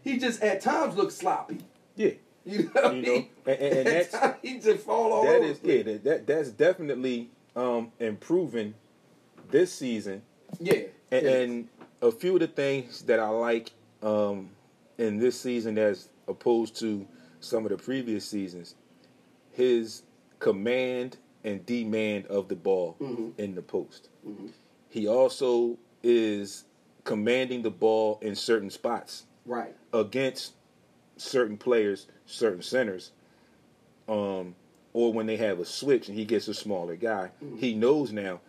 Speaker 2: He just at times looks sloppy.
Speaker 1: yeah.
Speaker 2: You know, what I
Speaker 1: You know,
Speaker 2: mean?
Speaker 1: and- and- and
Speaker 2: At
Speaker 1: that's-
Speaker 2: he just fall all
Speaker 1: That
Speaker 2: over.
Speaker 1: is yeah. That, that that's definitely um, improving this season.
Speaker 2: yeah.
Speaker 1: And,
Speaker 2: yeah.
Speaker 1: and a few of the things that I like um, in this season, as opposed to some of the previous seasons, his command and demand of the ball
Speaker 2: Mhm.
Speaker 1: in the post.
Speaker 2: Mhm.
Speaker 1: He also is commanding the ball in certain spots
Speaker 2: right.
Speaker 1: against certain players, certain centers, um, or when they have a switch and he gets a smaller guy, he knows now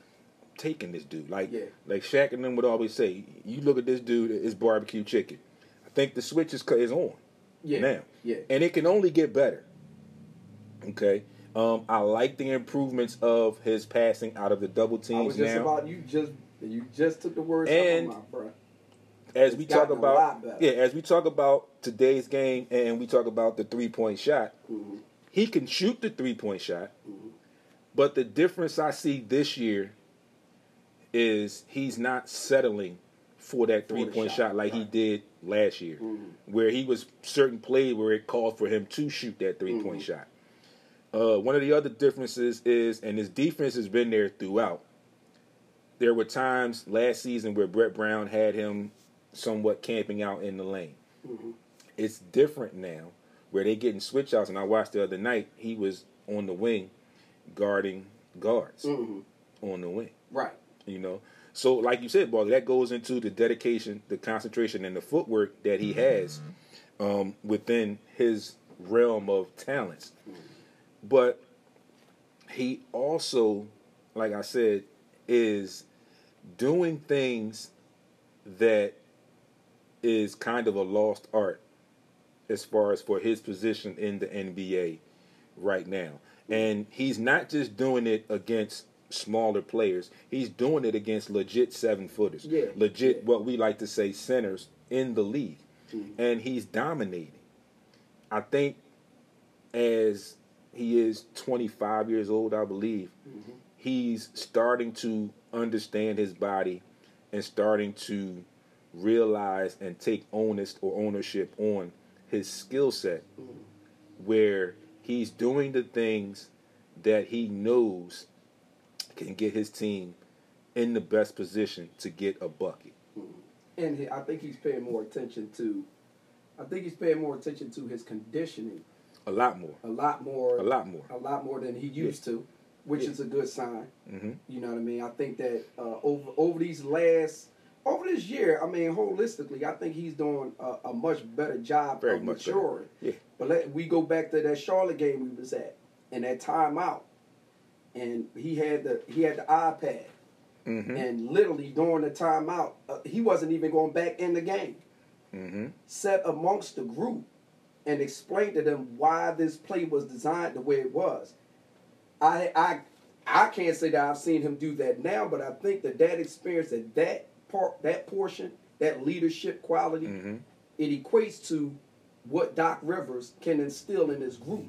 Speaker 1: taking this dude. Like
Speaker 2: Yeah.
Speaker 1: like Shaq and them would always say, you look at this dude, it's barbecue chicken. I think the switch is, is on
Speaker 2: Yeah.
Speaker 1: now,
Speaker 2: Yeah.
Speaker 1: and it can only get better. Okay. Um, I like the improvements of his passing out of the double
Speaker 2: I
Speaker 1: teams
Speaker 2: was just
Speaker 1: now.
Speaker 2: about you just you just took the words
Speaker 1: And-
Speaker 2: out of my mouth,
Speaker 1: as we talk about yeah, as we talk about today's game and we talk about the three point shot,
Speaker 2: hmm
Speaker 1: he can shoot the three point shot,
Speaker 2: Mhm.
Speaker 1: but the difference I see this year is he's not settling for that three point
Speaker 2: shot,
Speaker 1: shot, like he did last year,
Speaker 2: Mhm.
Speaker 1: where he was certain play where it called for him to shoot that 3 point
Speaker 2: Mhm.
Speaker 1: shot. Uh, one of the other differences is, and his defense has been there throughout. There were times last season where Brett Brown had him somewhat camping out in the lane.
Speaker 2: Mhm.
Speaker 1: It's different now where they're getting switch outs. And I watched the other night, he was on the wing guarding guards
Speaker 2: Mhm.
Speaker 1: on the wing.
Speaker 2: Right.
Speaker 1: You know, so like you said, Baldy, that goes into the dedication, the concentration, and the footwork that he has um, within his realm of talents. But he also, like I said, is doing things that is kind of a lost art as far as for his position in the NBA right now. And he's not just doing it against smaller players. He's doing it against legit seven footers.
Speaker 2: Yeah.
Speaker 1: Legit
Speaker 2: Yeah.
Speaker 1: what we like to say centers in the league.
Speaker 2: Mhm.
Speaker 1: And he's dominating. I think as he is 25 years old, I believe,
Speaker 2: Mhm.
Speaker 1: he's starting to understand his body and starting to realize and take onus or ownership on his skill set where he's doing the things that he knows can get his team in the best position to get a bucket.
Speaker 2: And he, I think he's paying more attention to. I think he's paying more attention to his conditioning
Speaker 1: A lot more.
Speaker 2: a lot more.
Speaker 1: A lot more.
Speaker 2: A lot more than he used to, which
Speaker 1: Yeah.
Speaker 2: is a good sign.
Speaker 1: hmm
Speaker 2: You know what I mean? I think that uh, over over these last over this year, I mean, holistically, I think he's doing a, a much better job
Speaker 1: Very
Speaker 2: of maturing.
Speaker 1: Yeah.
Speaker 2: But let we go back to that Charlotte game we was at and that timeout, and he had the he had the iPad,
Speaker 1: hmm
Speaker 2: and literally during the timeout, uh, he wasn't even going back in the game.
Speaker 1: hmm
Speaker 2: Sat amongst the group and explained to them why this play was designed the way it was. I I I can't say that I've seen him do that now, but I think that that experience, that that part, that portion, that leadership quality,
Speaker 1: hmm
Speaker 2: it equates to what Doc Rivers can instill in his group.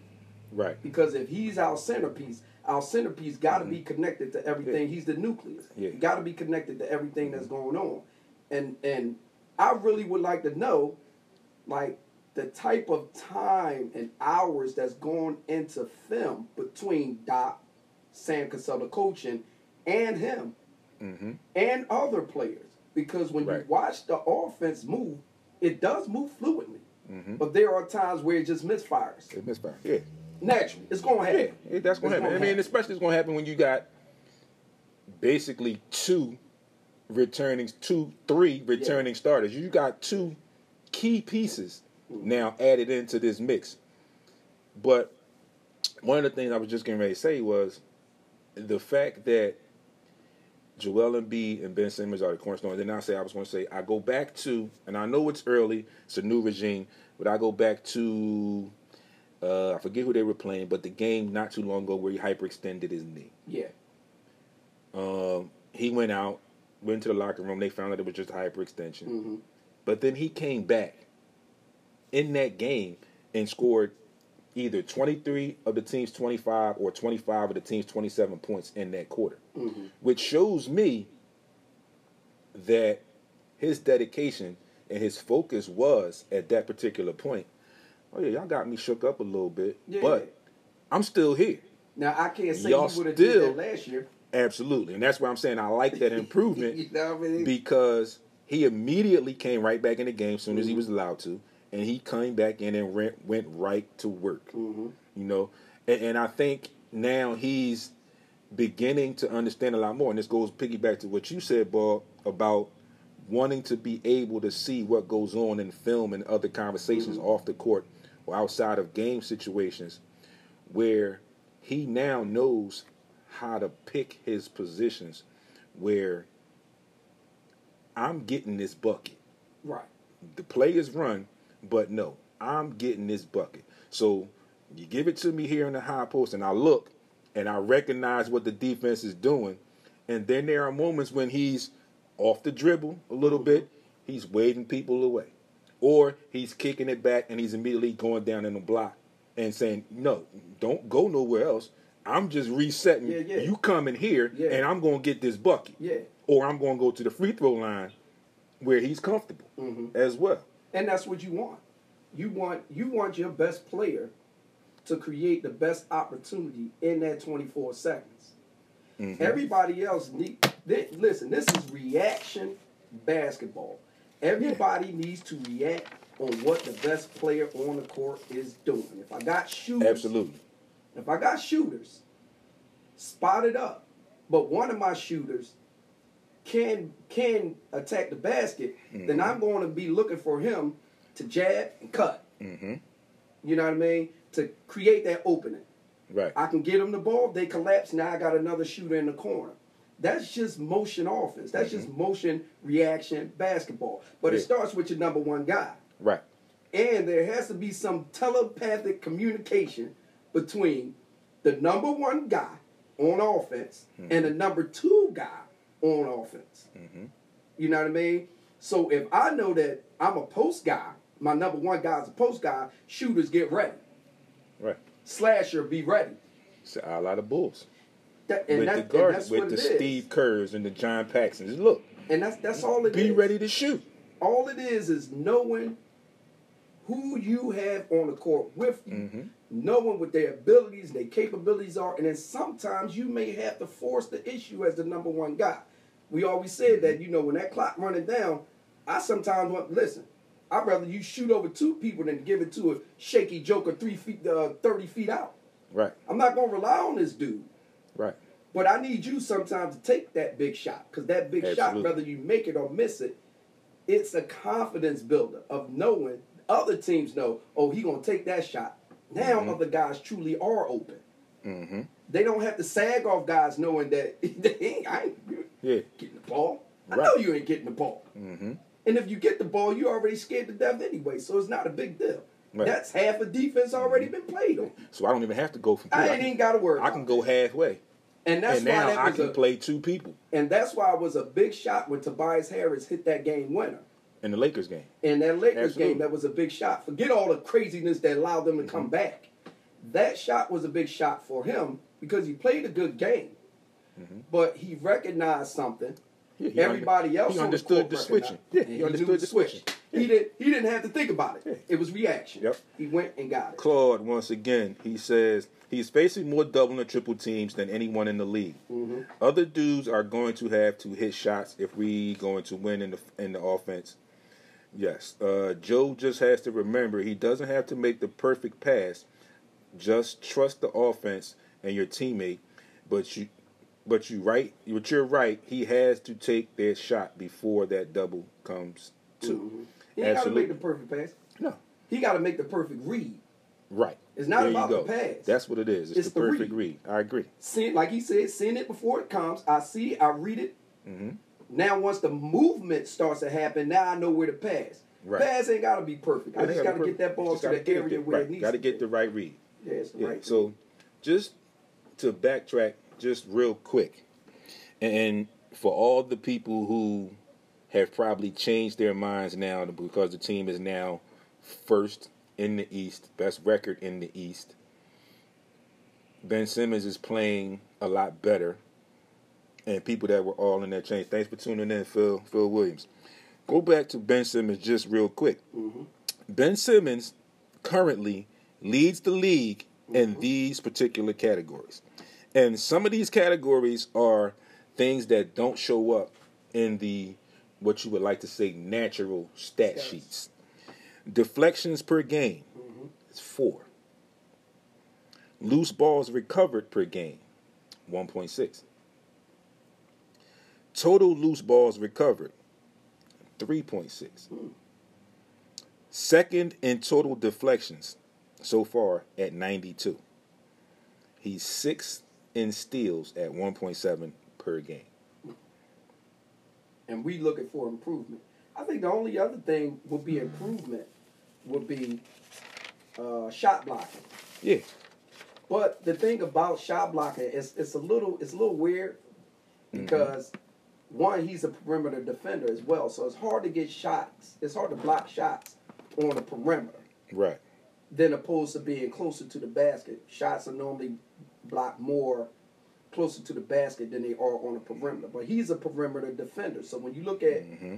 Speaker 1: Right.
Speaker 2: Because if he's our centerpiece, our centerpiece got to be connected to everything. He's the nucleus.
Speaker 1: Yeah.
Speaker 2: Got to be connected to everything that's going on. And and I really would like to know, like the type of time and hours that's going into film between Doc, Sam Cassell, the coaching, and him
Speaker 1: hmm
Speaker 2: and other players. Because when
Speaker 1: Right.
Speaker 2: you watch the offense move, it does move fluidly.
Speaker 1: hmm
Speaker 2: But there are times where it just misfires.
Speaker 1: It misfires. Yeah.
Speaker 2: Naturally, it's going to happen.
Speaker 1: yeah, that's gonna happen. I mean, especially it's gonna happen when you got basically two returning, two, three returning starters. You got two key pieces mm-hmm. now added into this mix. But one of the things I was just getting ready to say was the fact that Joel Embiid and Ben Simmons are the cornerstones. Then I say I was going to say I go back to, and I know it's early, it's a new regime, but I go back to uh, I forget who they were playing, but the game not too long ago where he hyperextended his knee.
Speaker 2: Yeah.
Speaker 1: Um, he went out, went to the locker room. They found out it was just a hyperextension.
Speaker 2: hmm
Speaker 1: But then he came back in that game and scored either 23 of the team's 25 or 25 of the team's 27 points in that quarter,
Speaker 2: hmm
Speaker 1: which shows me that his dedication and his focus was at that particular point. Oh yeah, y'all got me shook up a little bit,
Speaker 2: Yeah.
Speaker 1: but I'm still here.
Speaker 2: Now I can't say
Speaker 1: Y'all
Speaker 2: you would have did that last year.
Speaker 1: Absolutely, and that's why I'm saying I like that improvement
Speaker 2: you know I mean?
Speaker 1: because he immediately came right back in the game as soon as he
Speaker 2: Mhm.
Speaker 1: was allowed to, and he came back in and went, went right to work.
Speaker 2: hmm
Speaker 1: You know, and, and I think now he's beginning to understand a lot more. And this goes piggyback to what you said, Bob, about wanting to be able to see what goes on in film and other conversations
Speaker 2: Mhm.
Speaker 1: off the court or outside of game situations, where he now knows how to pick his positions where I'm getting this bucket.
Speaker 2: Right.
Speaker 1: The players run, but no, I'm getting this bucket. So you give it to me here in the high post, and I look and I recognize what the defense is doing. And then there are moments when he's off the dribble a little bit, he's waving people away. Or he's kicking it back and he's immediately going down in the block and saying, No, don't go nowhere else. I'm just resetting.
Speaker 2: Yeah, yeah.
Speaker 1: You coming here
Speaker 2: Yeah.
Speaker 1: and I'm gonna get this bucket.
Speaker 2: Yeah.
Speaker 1: Or I'm gonna go to the free throw line where he's comfortable
Speaker 2: hmm
Speaker 1: as well.
Speaker 2: And that's what you want. You want you want your best player to create the best opportunity in that 24 seconds.
Speaker 1: Mhm.
Speaker 2: Everybody else need listen, this is reaction basketball. Everybody needs to react on what the best player on the court is doing. If I got shooters,
Speaker 1: Absolutely.
Speaker 2: if I got shooters, spot it up. But one of my shooters can can attack the basket, then
Speaker 1: Mhm.
Speaker 2: I'm going to be looking for him to jab and cut.
Speaker 1: hmm
Speaker 2: You know what I mean? To create that opening.
Speaker 1: Right.
Speaker 2: I can get them the ball. They collapse. Now I got another shooter in the corner. That's just motion offense. That's just motion reaction basketball. But it starts with your number one guy.
Speaker 1: Right.
Speaker 2: And there has to be some telepathic communication between the number one guy on offense and the number two guy on offense.
Speaker 1: hmm
Speaker 2: You know what I mean? So if I know that I'm a post guy, my number one guy is a post guy, shooters get ready.
Speaker 1: Right.
Speaker 2: Slasher be ready.
Speaker 1: It's a lot of Bulls.
Speaker 2: That, and,
Speaker 1: with
Speaker 2: that,
Speaker 1: the
Speaker 2: that's
Speaker 1: with the. Steve Kerrs and the John Paxsons. Look,
Speaker 2: And that's that's all it is.
Speaker 1: be ready to shoot.
Speaker 2: All it is is knowing who you have on the court with you,
Speaker 1: Mhm.
Speaker 2: knowing what their abilities, their capabilities are, and then sometimes you may have to force the issue as the number one guy. We always said that, you know, when that clock running down, I sometimes want listen. I'd rather you shoot over two people than give it to a shaky joker three feet, uh, thirty feet out.
Speaker 1: Right.
Speaker 2: I'm not gonna rely on this dude.
Speaker 1: Right.
Speaker 2: But I need you sometimes to take that big shot because that big shot, whether you make it or miss it, it's a confidence builder of knowing other teams know, oh, he gonna take that shot. Now
Speaker 1: Mhm.
Speaker 2: other guys truly are open.
Speaker 1: hmm
Speaker 2: They don't have to sag off guys knowing that they ain't, I ain't
Speaker 1: Yeah.
Speaker 2: getting the ball. I
Speaker 1: Right.
Speaker 2: know you ain't getting the ball.
Speaker 1: hmm
Speaker 2: And if you get the ball, you're already scared to death anyway, so it's not a big deal.
Speaker 1: Right.
Speaker 2: That's half a defense already been played on.
Speaker 1: So I don't even have to go from three.
Speaker 2: I
Speaker 1: I
Speaker 2: ain't
Speaker 1: can,
Speaker 2: even got to worry.
Speaker 1: I can go halfway,
Speaker 2: and that's
Speaker 1: and
Speaker 2: why
Speaker 1: now I can
Speaker 2: a,
Speaker 1: play two people
Speaker 2: And that's why it was a big shot when Tobias Harris hit that game winner.
Speaker 1: in the Lakers game.
Speaker 2: In that Lakers
Speaker 1: Absolutely.
Speaker 2: game, that was a big shot. Forget all the craziness that allowed them to come
Speaker 1: Mm-hmm.
Speaker 2: back. That shot was a big shot for him because he played a good game.
Speaker 1: Mhm.
Speaker 2: But he recognized something.
Speaker 1: Yeah, he
Speaker 2: Everybody
Speaker 1: under-
Speaker 2: else
Speaker 1: he understood
Speaker 2: the,
Speaker 1: the switching. Yeah,
Speaker 2: and
Speaker 1: he understood the switching.
Speaker 2: He didn't. He didn't have to think about it. It was reaction.
Speaker 1: Yep.
Speaker 2: He went and got it.
Speaker 1: Claude once again. He says he's facing more double and triple teams than anyone in the league.
Speaker 2: Mhm.
Speaker 1: Other dudes are going to have to hit shots if we going to win in the in the offense. Yes, uh, Joe just has to remember he doesn't have to make the perfect pass. Just trust the offense and your teammate. But you, but you right, but you're right. He has to take that shot before that double comes to.
Speaker 2: Mhm. He got to make the perfect pass.
Speaker 1: No,
Speaker 2: He got to make the perfect read.
Speaker 1: right.
Speaker 2: It's not
Speaker 1: There
Speaker 2: about the pass.
Speaker 1: That's what it is. It's,
Speaker 2: It's
Speaker 1: the
Speaker 2: the
Speaker 1: perfect read. I agree.
Speaker 2: seeing, like he said, send it before it comes. I see, it, I read it.
Speaker 1: hmm
Speaker 2: Now, once the movement starts to happen, now I know where to pass.
Speaker 1: Right.
Speaker 2: Pass ain't got to be perfect. I just got to get that ball to the area where it needs
Speaker 1: Got to
Speaker 2: to
Speaker 1: get the right read.
Speaker 2: Yeah, it's the
Speaker 1: Yeah.
Speaker 2: right.
Speaker 1: So, just to backtrack, just real quick, And for all the people who have probably changed their minds now because the team is now first in the East, best record in the East. Ben Simmons is playing a lot better. And people that were all in that change. Thanks for tuning in, Phil Phil Williams. Go back to Ben Simmons just real quick.
Speaker 2: Mm-hmm.
Speaker 1: Ben Simmons currently leads the league in these particular categories. And some of these categories are things that don't show up in the what you would like to say natural stat
Speaker 2: Stats.
Speaker 1: sheets. Deflections per game mm-hmm. is four. Loose balls recovered per game, 1.6. Total loose balls recovered, 3.6. Hmm. Second in total deflections so far at 92. He's sixth in steals at 1.7 per game.
Speaker 2: And we looking for improvement. I think the only other thing would be improvement would be uh, shot blocking.
Speaker 1: Yeah.
Speaker 2: But the thing about shot blocking is it's a little it's a little weird because one he's a perimeter defender as well, so it's hard to get shots. It's hard to block shots on the perimeter
Speaker 1: Right.
Speaker 2: than opposed to being closer to the basket. Shots are normally blocked more closer to the basket than they are on the perimeter. But he's a perimeter defender, so when you look at
Speaker 1: hmm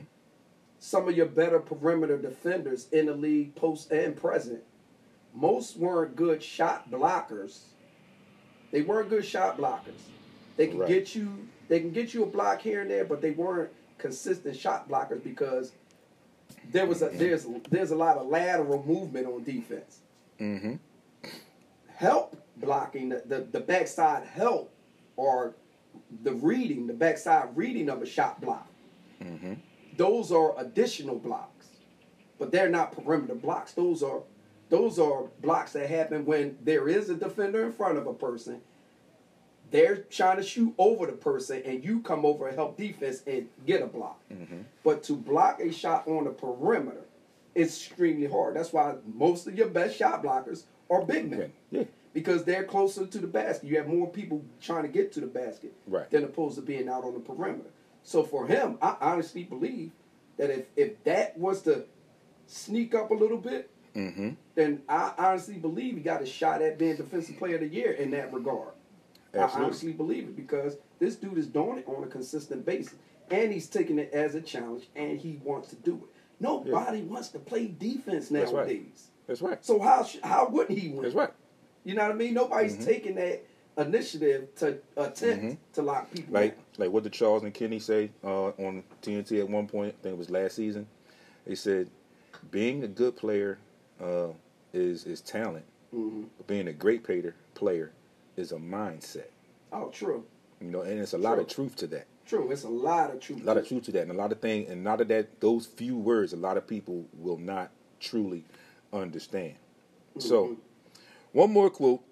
Speaker 2: some of your better perimeter defenders in the league, post and present, most weren't good shot blockers. They weren't good shot blockers. They can
Speaker 1: Right.
Speaker 2: get you they can get you a block here and there, but they weren't consistent shot blockers because there was a there's there's a lot of lateral movement on defense.
Speaker 1: hmm
Speaker 2: Help blocking the, the, the backside help or the reading, the backside reading of a shot block
Speaker 1: hmm
Speaker 2: those are additional blocks, but they're not perimeter blocks. Those are those are blocks that happen when there is a defender in front of a person. They're trying to shoot over the person, and you come over and help defense and get a block.
Speaker 1: hmm
Speaker 2: But to block a shot on the perimeter is extremely hard. That's why most of your best shot blockers are big men
Speaker 1: Yeah.
Speaker 2: Because they're closer to the basket. You have more people trying to get to the basket
Speaker 1: Right.
Speaker 2: than opposed to being out on the perimeter. So for him, I honestly believe that if if that was to sneak up a little bit,
Speaker 1: hmm
Speaker 2: then I honestly believe he got a shot at being defensive player of the year in that regard. I honestly believe it because this dude is doing it on a consistent basis. And he's taking it as a challenge and he wants to do it. Nobody wants to play defense
Speaker 1: That's right.
Speaker 2: nowadays.
Speaker 1: That's right.
Speaker 2: So how sh- how wouldn't he win?
Speaker 1: That's right.
Speaker 2: You know what I mean? Nobody's
Speaker 1: Mhm.
Speaker 2: taking that initiative to attempt
Speaker 1: Mhm.
Speaker 2: to lock people
Speaker 1: Like
Speaker 2: down.
Speaker 1: like what did Charles and Kenny say uh, on TNT at one point? I think it was last season. They said being a good player uh, is is talent,
Speaker 2: hmm
Speaker 1: but being a great player player is a mindset.
Speaker 2: Oh, true,
Speaker 1: You know, and it's a lot of truth to that.
Speaker 2: true. It's a lot of truth.
Speaker 1: A lot of truth to that, and a lot of things, and a lot of that. Those few words, a lot of people will not truly understand. So,
Speaker 2: Mhm.
Speaker 1: One more quote,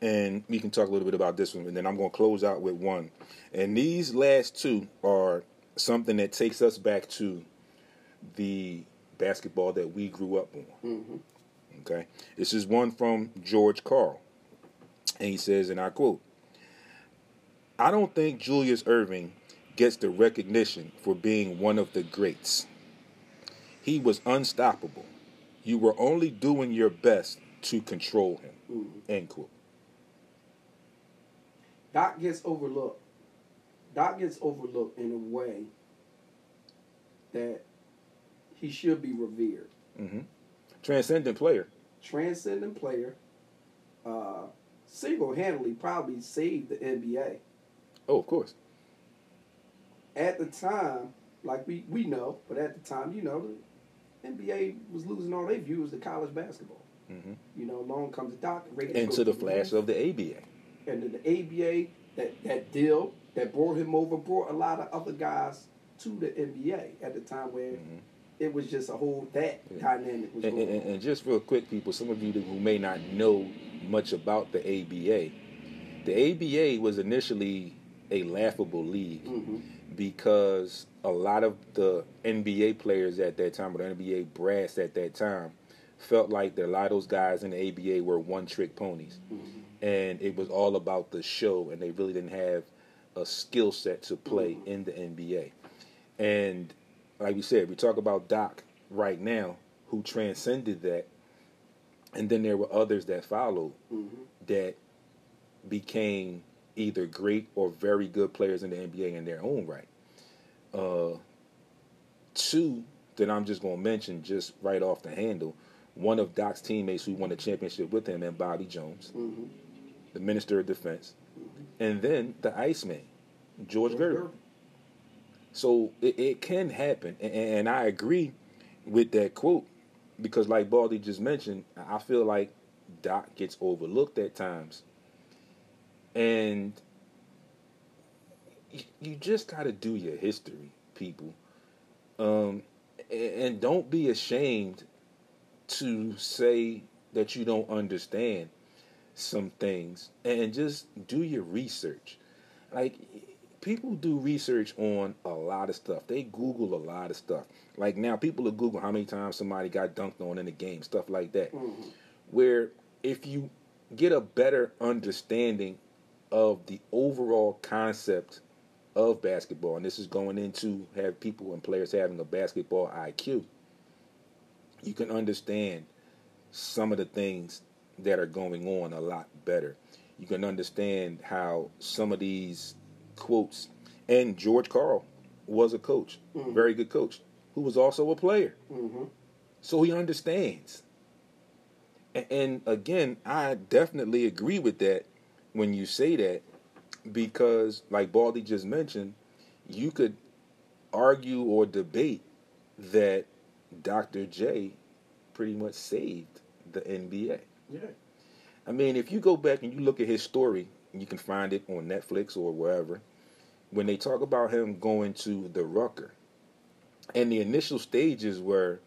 Speaker 1: and we can talk a little bit about this one, and then I'm going to close out with one. And these last two are something that takes us back to the basketball that we grew up on.
Speaker 2: Mhm.
Speaker 1: Okay, this is one from George Karl, and he says, and I quote. I don't think Julius Erving gets the recognition for being one of the greats. He was unstoppable. You were only doing your best to control him.
Speaker 2: Mhm.
Speaker 1: End quote.
Speaker 2: Doc gets overlooked. Doc gets overlooked in a way that he should be revered.
Speaker 1: hmm Transcendent player.
Speaker 2: Transcendent player, uh, single-handedly probably saved the NBA.
Speaker 1: Oh, of course.
Speaker 2: At the time, like we, we know, but at the time, you know, the NBA was losing all their viewers to college basketball.
Speaker 1: Hmm
Speaker 2: You know, along comes Doc.
Speaker 1: And to the flash of the ABA.
Speaker 2: and then the ABA that that deal that brought him over brought a lot of other guys to the NBA at the time where
Speaker 1: Mhm.
Speaker 2: it was just a whole that
Speaker 1: Yeah.
Speaker 2: dynamic was
Speaker 1: And,
Speaker 2: going
Speaker 1: and,
Speaker 2: on.
Speaker 1: and just real quick, people, some of you who may not know much about the ABA, the ABA was initially a laughable league
Speaker 2: Mhm.
Speaker 1: because a lot of the NBA players at that time, or the NBA brass at that time, felt like that a lot of those guys in the ABA were one trick ponies.
Speaker 2: Mhm.
Speaker 1: And it was all about the show, and they really didn't have a skill set to play in the NBA. And like we said, we talk about Doc right now, who transcended that, and then there were others that followed that became either great or very good players in the NBA in their own right. Uh, two that I'm just going to mention just right off the handle. One of Doc's teammates who won the championship with him, and Bobby Jones, the Minister of Defense, and then the Iceman, George Gervin. So it, it can happen, and, and I agree with that quote because, like Baldy just mentioned, I feel like Doc gets overlooked at times, and you, just got to do your history, people, um, and don't be ashamed to say that you don't understand some things, and just do your research. Like people do research on a lot of stuff. They Google a lot of stuff. Like now, people are Google how many times somebody got dunked on in a game, stuff like that. Mm-hmm. Where if you get a better understanding of the overall concept of basketball, and this is going into have people and players having a basketball IQ, you can understand some of the things that are going on a lot better. You can understand how some of these quotes, and George Karl was a coach, mm-hmm. very good coach, who was also a player. Mm-hmm. So he understands. A- And again, I definitely agree with that when you say that because, like Baldy just mentioned, you could argue or debate that Dr. J pretty much saved the NBA.
Speaker 2: Yeah.
Speaker 1: I mean, if you go back and you look at his story, you can find it on Netflix or wherever. When they talk about him going to the Rucker, and the initial stages were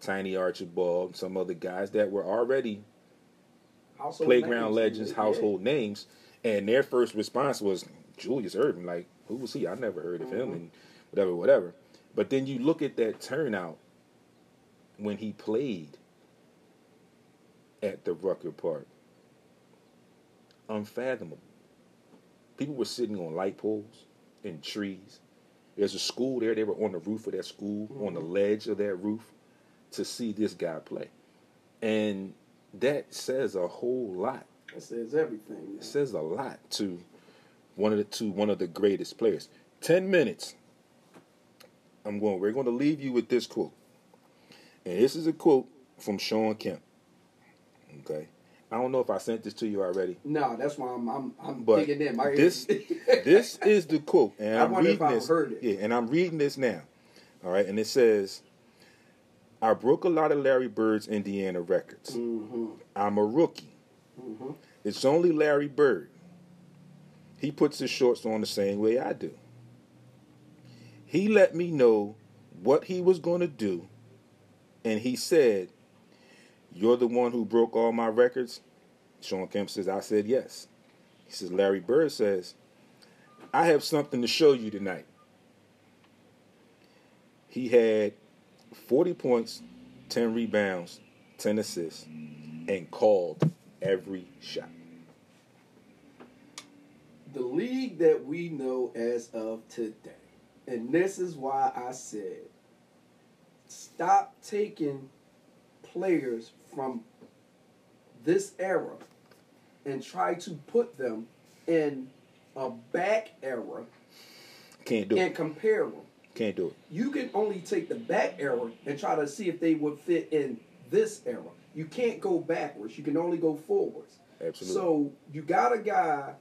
Speaker 1: Tiny Archibald, some other guys that were already
Speaker 2: Household
Speaker 1: playground
Speaker 2: names.
Speaker 1: legends,
Speaker 2: Yeah.
Speaker 1: household names, and their first response was Julius Erving. Like, who was he? I never heard of
Speaker 2: Mm-hmm.
Speaker 1: him, and whatever, whatever. But then you look at that turnout when he played at the Rucker Park. Unfathomable. People were sitting on light poles and trees. There's a school there. They were on the roof of that school, on the mm-hmm. ledge of that roof, to see this guy play, and that says a whole lot
Speaker 2: That says everything.
Speaker 1: it says a lot to one of the to one of the greatest players. Ten minutes. I'm going. We're going to leave you with this quote, and this is a quote from Shawn Kemp. Okay, I don't know if I sent this to you already,
Speaker 2: No, that's why I'm I'm, I'm
Speaker 1: but
Speaker 2: digging in. My
Speaker 1: this this is the quote, and
Speaker 2: I if
Speaker 1: reading
Speaker 2: I've
Speaker 1: this.
Speaker 2: heard it.
Speaker 1: Yeah, and I'm reading this now. All right, and it says, "I broke a lot of Larry Bird's Indiana records.
Speaker 2: hmm
Speaker 1: I'm a rookie.
Speaker 2: hmm
Speaker 1: It's only Larry Bird. He puts his shorts on the same way I do. He let me know what he was going to do, and he said, You're the one who broke all my records? Shawn Kemp says, I said yes. He says, Larry Bird says, I have something to show you tonight. He had 40 points, 10 rebounds, 10 assists, and called every shot.
Speaker 2: The league that we know as of today, and this is why I said, stop taking players from this era and try to put them in a back era
Speaker 1: Can't do it.
Speaker 2: and
Speaker 1: it.
Speaker 2: compare them.
Speaker 1: Can't do it.
Speaker 2: you can only take the back era and try to see if they would fit in this era. You can't go backwards. You can only go forwards.
Speaker 1: Absolutely.
Speaker 2: So you got a guy.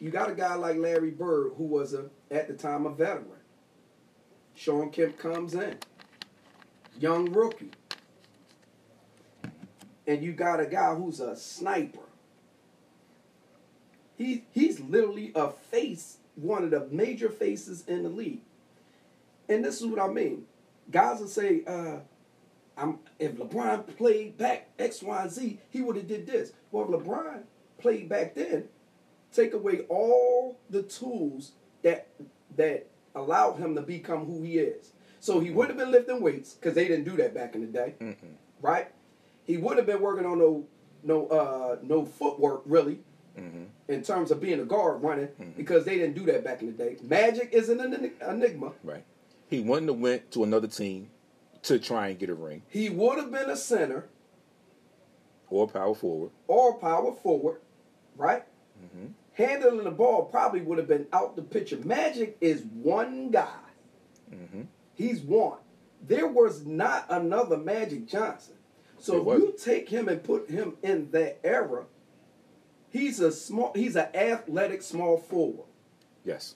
Speaker 2: You got a guy like Larry Bird, who was a at the time a veteran. Shawn Kemp comes in, young rookie, and you got a guy who's a sniper. He he's literally a face, one of the major faces in the league. And this is what I mean. Guys will say, uh, I'm if LeBron played back X, Y, and Z, he would have did this. Well, LeBron played back then, take away all the tools that that allowed him to become who he is. So he would have been lifting weights because they didn't do that back in the day, right? He would have been working on no no uh no footwork really
Speaker 1: Mm-hmm.
Speaker 2: in terms of being a guard running because they didn't do that back in the day. Magic is an enigma.
Speaker 1: Right. He wouldn't have went to another team to try and get a ring
Speaker 2: He would have been a center
Speaker 1: or power forward.
Speaker 2: or power forward, right?
Speaker 1: Mm-hmm.
Speaker 2: Handling the ball probably would have been out the picture. Magic is one guy.
Speaker 1: Mm-hmm.
Speaker 2: He's one. There was not another Magic Johnson. So if you take him and put him in that era, he's a small he's an athletic small forward.
Speaker 1: Yes.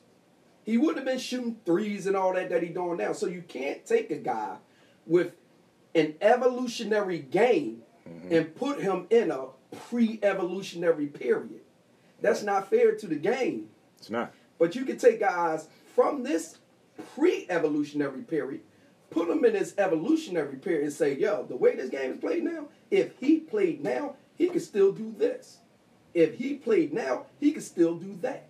Speaker 2: He wouldn't have been shooting threes and all that that he doing now. So you can't take a guy with an evolutionary game and put him in a pre-evolutionary period. That's not fair to the game.
Speaker 1: It's not.
Speaker 2: But you can take guys from this pre-evolutionary period, put them in this evolutionary period, and say, "Yo, the way this game is played now, if he played now, he could still do this. If he played now, he could still do that."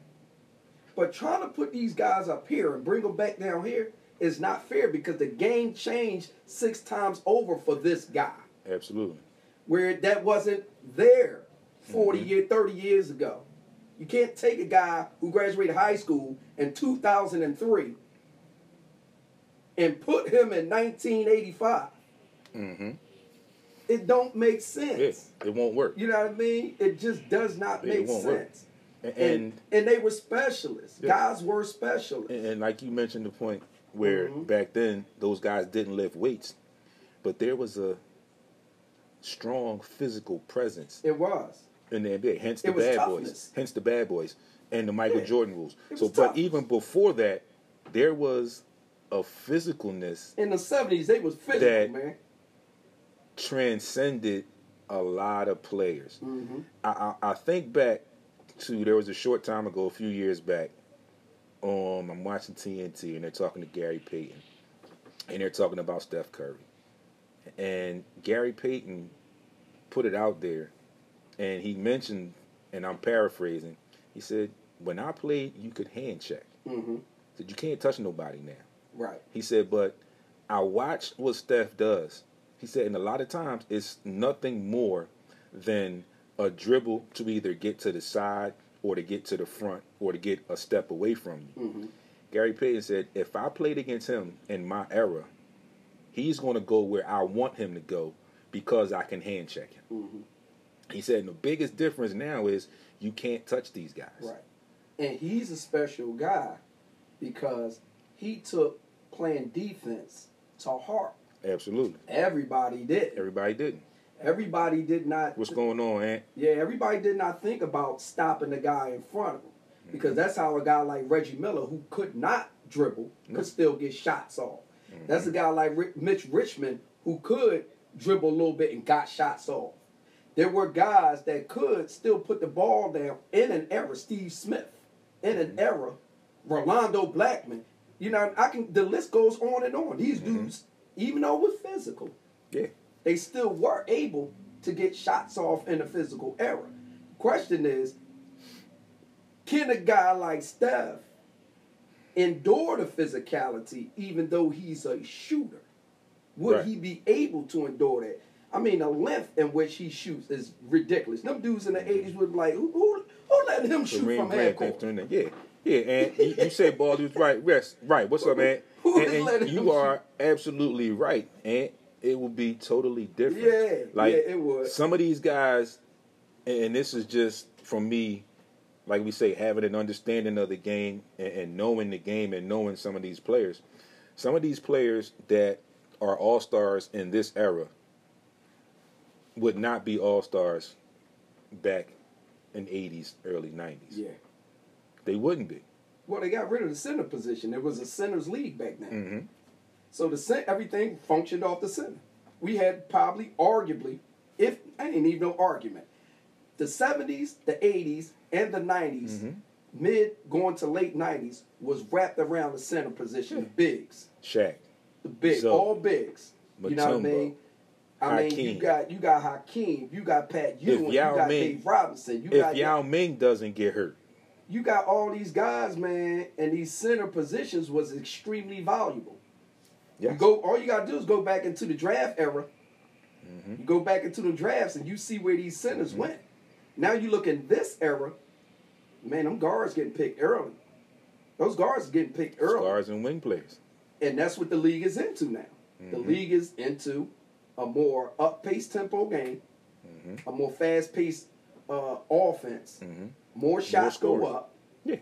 Speaker 2: But trying to put these guys up here and bring them back down here is not fair because the game changed six times over for this guy,
Speaker 1: Absolutely.
Speaker 2: where that wasn't there 40 mm-hmm. years, 30 years ago. You can't take a guy who graduated high school in 2003 and put him in 1985.
Speaker 1: Mm-hmm.
Speaker 2: It don't make
Speaker 1: Yeah.
Speaker 2: sense.
Speaker 1: It won't work.
Speaker 2: You know what I mean? It just does not
Speaker 1: Yeah,
Speaker 2: make
Speaker 1: won't work.
Speaker 2: sense.
Speaker 1: And,
Speaker 2: And,
Speaker 1: and
Speaker 2: they were specialists.
Speaker 1: Yeah.
Speaker 2: Guys were specialists.
Speaker 1: And, and like you mentioned, the point where
Speaker 2: Mhm.
Speaker 1: back then those guys didn't lift weights, but there was a strong physical presence
Speaker 2: It was.
Speaker 1: In the NBA. Hence the bad
Speaker 2: toughness.
Speaker 1: boys. Hence the bad boys and the Michael
Speaker 2: Yeah.
Speaker 1: Jordan rules.
Speaker 2: It
Speaker 1: So, but
Speaker 2: toughness.
Speaker 1: even before that, there was a physicalness
Speaker 2: In the 70s, they was physical,
Speaker 1: That-
Speaker 2: man.
Speaker 1: transcended a lot of players.
Speaker 2: hmm
Speaker 1: I, I, I think back to there was a short time ago, a few years back. Um, I'm watching TNT and they're talking to Gary Payton, and they're talking about Steph Curry, and Gary Payton put it out there, and he mentioned, and I'm paraphrasing, he said, "When I played, you could hand check.
Speaker 2: hmm
Speaker 1: said you can't touch nobody now."
Speaker 2: Right.
Speaker 1: He said, but I watched what Steph does. He said, and a lot of times it's nothing more than a dribble to either get to the side or to get to the front or to get a step away from you.
Speaker 2: hmm
Speaker 1: Gary Payton said, if I played against him in my era, he's going to go where I want him to go because I can hand check him.
Speaker 2: hmm
Speaker 1: He said, the biggest difference now is you can't touch these guys.
Speaker 2: Right. And he's a special guy because he took playing defense to heart.
Speaker 1: Absolutely.
Speaker 2: Everybody did.
Speaker 1: Everybody didn't.
Speaker 2: Everybody did not.
Speaker 1: What's going on, Ant?
Speaker 2: Yeah, everybody did not think about stopping the guy in front of him because
Speaker 1: Mm-hmm.
Speaker 2: that's how a guy like Reggie Miller, who could not dribble, could still get shots off.
Speaker 1: Mm-hmm.
Speaker 2: That's a guy like Mitch Richmond who could dribble a little bit and got shots off. There were guys that could still put the ball down in an era. Steve Smith, in an era, Rolando Blackman. You know, I can. The list goes on and on. These
Speaker 1: Mm-hmm.
Speaker 2: dudes, even though it was physical,
Speaker 1: Yeah.
Speaker 2: they still were able to get shots off in a physical era. Question is, can a guy like Steph endure the physicality even though he's a shooter? Would
Speaker 1: Right.
Speaker 2: he be able to endure that? I mean, the length in which he shoots is ridiculous. Them dudes in the 80s would be like, who, who, who let him shoot
Speaker 1: Kareem
Speaker 2: from half court?
Speaker 1: Yeah, yeah, and you, you said ball was right. Yes, right. What's up, man?
Speaker 2: Who
Speaker 1: And, and you are absolutely right, and it will be totally different.
Speaker 2: Yeah,
Speaker 1: like
Speaker 2: yeah, it would.
Speaker 1: some of these guys, and this is just from me, like we say, having an understanding of the game and, and knowing the game and knowing some of these players. Some of these players that are all stars in this era would not be all stars back in 80s, early 90s.
Speaker 2: Yeah.
Speaker 1: They wouldn't be.
Speaker 2: Well, they got rid of the center position. It was a center's league back then.
Speaker 1: hmm
Speaker 2: So the cent- everything functioned off the center. We had probably, arguably, if I ain't even no argument, the seventies, the eighties, and the 90s
Speaker 1: Mhm.
Speaker 2: mid going to late nineties, was wrapped around the center position, the bigs,
Speaker 1: Shaq.
Speaker 2: the big,
Speaker 1: So,
Speaker 2: all bigs. You know what I mean? I mean, you got you got Hakeem, you got Pat Ewing, you got
Speaker 1: Ming-
Speaker 2: Dave Robinson, you
Speaker 1: If
Speaker 2: got
Speaker 1: Yao Ming doesn't get hurt,
Speaker 2: you got all these guys, man, and these center positions was extremely valuable. You go. All you gotta do is go back into the draft era.
Speaker 1: Mm-hmm.
Speaker 2: You go back into the drafts and you see where these centers
Speaker 1: Mhm.
Speaker 2: went. Now you look in this era, man, them guards getting picked early. Those guards getting picked early.
Speaker 1: Guards and wing players.
Speaker 2: And that's what the league is into now. The
Speaker 1: Mhm.
Speaker 2: league is into a more up paced tempo game,
Speaker 1: Mhm.
Speaker 2: a more fast paced uh, offense,
Speaker 1: Mhm.
Speaker 2: more shots go up.
Speaker 1: Yeah.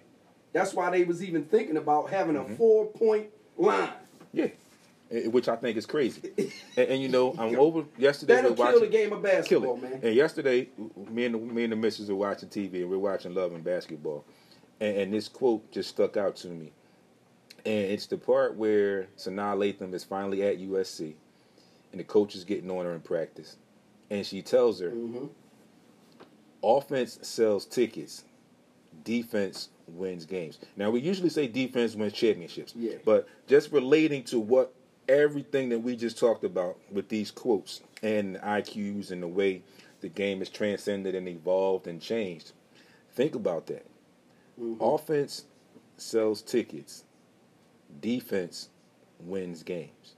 Speaker 2: That's why they was even thinking about having
Speaker 1: Mm-hmm.
Speaker 2: a four point line.
Speaker 1: Yeah. Which I think is crazy. and, and you know, I'm over yesterday.
Speaker 2: That'll
Speaker 1: we're
Speaker 2: kill
Speaker 1: watching,
Speaker 2: the game of
Speaker 1: kill
Speaker 2: basketball, man.
Speaker 1: And yesterday, me and the, me and the missus are watching TV, and we're watching Love and Basketball, and, and this quote just stuck out to me, and it's the part where Sanaa Lathan is finally at USC, and the coach is getting on her in practice, and she tells her,
Speaker 2: hmm
Speaker 1: "Offense sells tickets, defense wins games." Now we usually say defense wins championships,
Speaker 2: Yeah.
Speaker 1: but just relating to what everything that we just talked about with these quotes and IQs and the way the game is transcended and evolved and changed. Think about that.
Speaker 2: Mhm.
Speaker 1: Offense sells tickets. Defense wins games.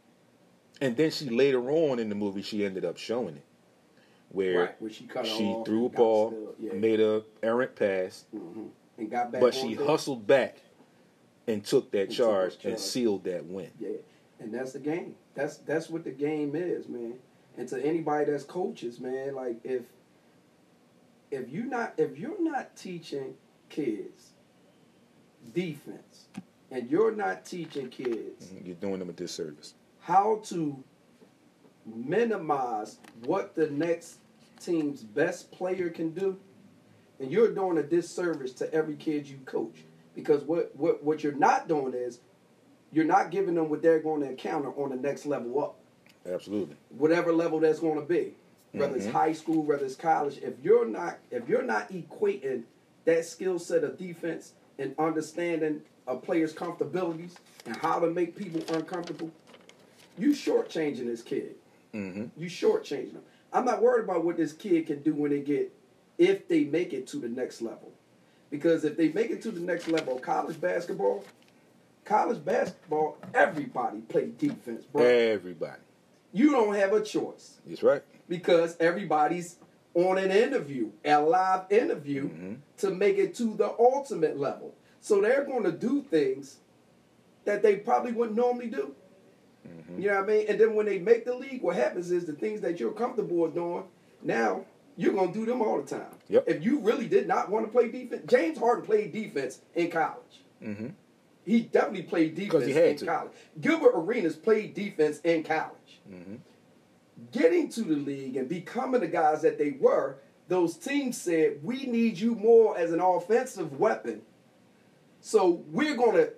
Speaker 1: And then she later on in the movie she ended up showing it. Where
Speaker 2: Right, where she cut
Speaker 1: she threw a ball,
Speaker 2: still- yeah.
Speaker 1: made a errant pass,
Speaker 2: Mhm. and got back.
Speaker 1: but she
Speaker 2: there.
Speaker 1: hustled back and took that
Speaker 2: And took
Speaker 1: charge and sealed that win.
Speaker 2: Yeah, and that's the game. That's that's what the game is, man. And to anybody that's coaches, man, like if if you're not if you're not teaching kids defense, and you're not teaching kids
Speaker 1: You're doing them a disservice.
Speaker 2: How to minimize what the next team's best player can do, and you're doing a disservice to every kid you coach. Because what, what, what you're not doing is you're not giving them what they're going to encounter on the next level up,
Speaker 1: Absolutely.
Speaker 2: whatever level that's going to be, whether it's
Speaker 1: Mhm.
Speaker 2: high school, whether it's college. If you're not if you're not equating that skill set of defense and understanding a player's comfortabilities and how to make people uncomfortable, you shortchanging this kid.
Speaker 1: hmm
Speaker 2: You shortchanging them. I'm not worried about what this kid can do when they get, if they make it to the next level. Because if they make it to the next level college basketball, college basketball, everybody play defense, bro.
Speaker 1: Everybody.
Speaker 2: You don't have a choice
Speaker 1: That's right.
Speaker 2: because everybody's on an interview, a live interview,
Speaker 1: Mhm.
Speaker 2: to make it to the ultimate level. So they're going to do things that they probably wouldn't normally do.
Speaker 1: Mhm.
Speaker 2: You know what I mean? And then when they make the league, what happens is the things that you're comfortable with doing, now you're going to do them all the time.
Speaker 1: Yep.
Speaker 2: If you really did not want to play defense, James Harden played defense in college.
Speaker 1: hmm
Speaker 2: He definitely played defense
Speaker 1: he had
Speaker 2: in
Speaker 1: to.
Speaker 2: college. Gilbert Arenas played defense in college.
Speaker 1: hmm
Speaker 2: Getting to the league and becoming the guys that they were, those teams said, we need you more as an offensive weapon. So we're going to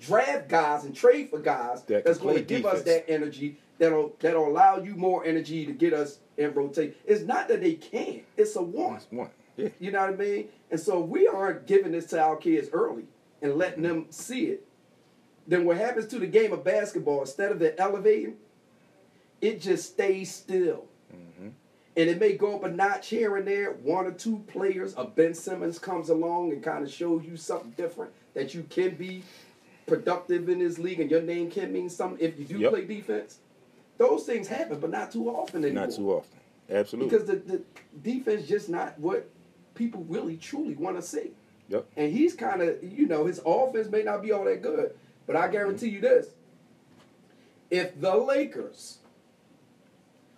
Speaker 2: draft guys and trade for guys
Speaker 1: That
Speaker 2: that's going to give us that energy that'll that'll allow you more energy to get us in rotation. It's not that they can't; it's a want.
Speaker 1: One. Yeah.
Speaker 2: You know what I mean? And so we aren't giving this to our kids early and letting them see it. Then what happens to the game of basketball? Instead of it elevating, it just stays still.
Speaker 1: hmm
Speaker 2: And it may go up a notch here and there. One or two players, a Ben Simmons comes along and kind of shows you something different that you can be productive in this league and your name can mean something if you do
Speaker 1: Yep.
Speaker 2: play defense. Those things happen, but not too often anymore.
Speaker 1: Not too often. Absolutely.
Speaker 2: Because the, the defense just not what people really truly want to see.
Speaker 1: Yep.
Speaker 2: And he's kind of, you know, his offense may not be all that good, but I mm-hmm. guarantee you this: if the Lakers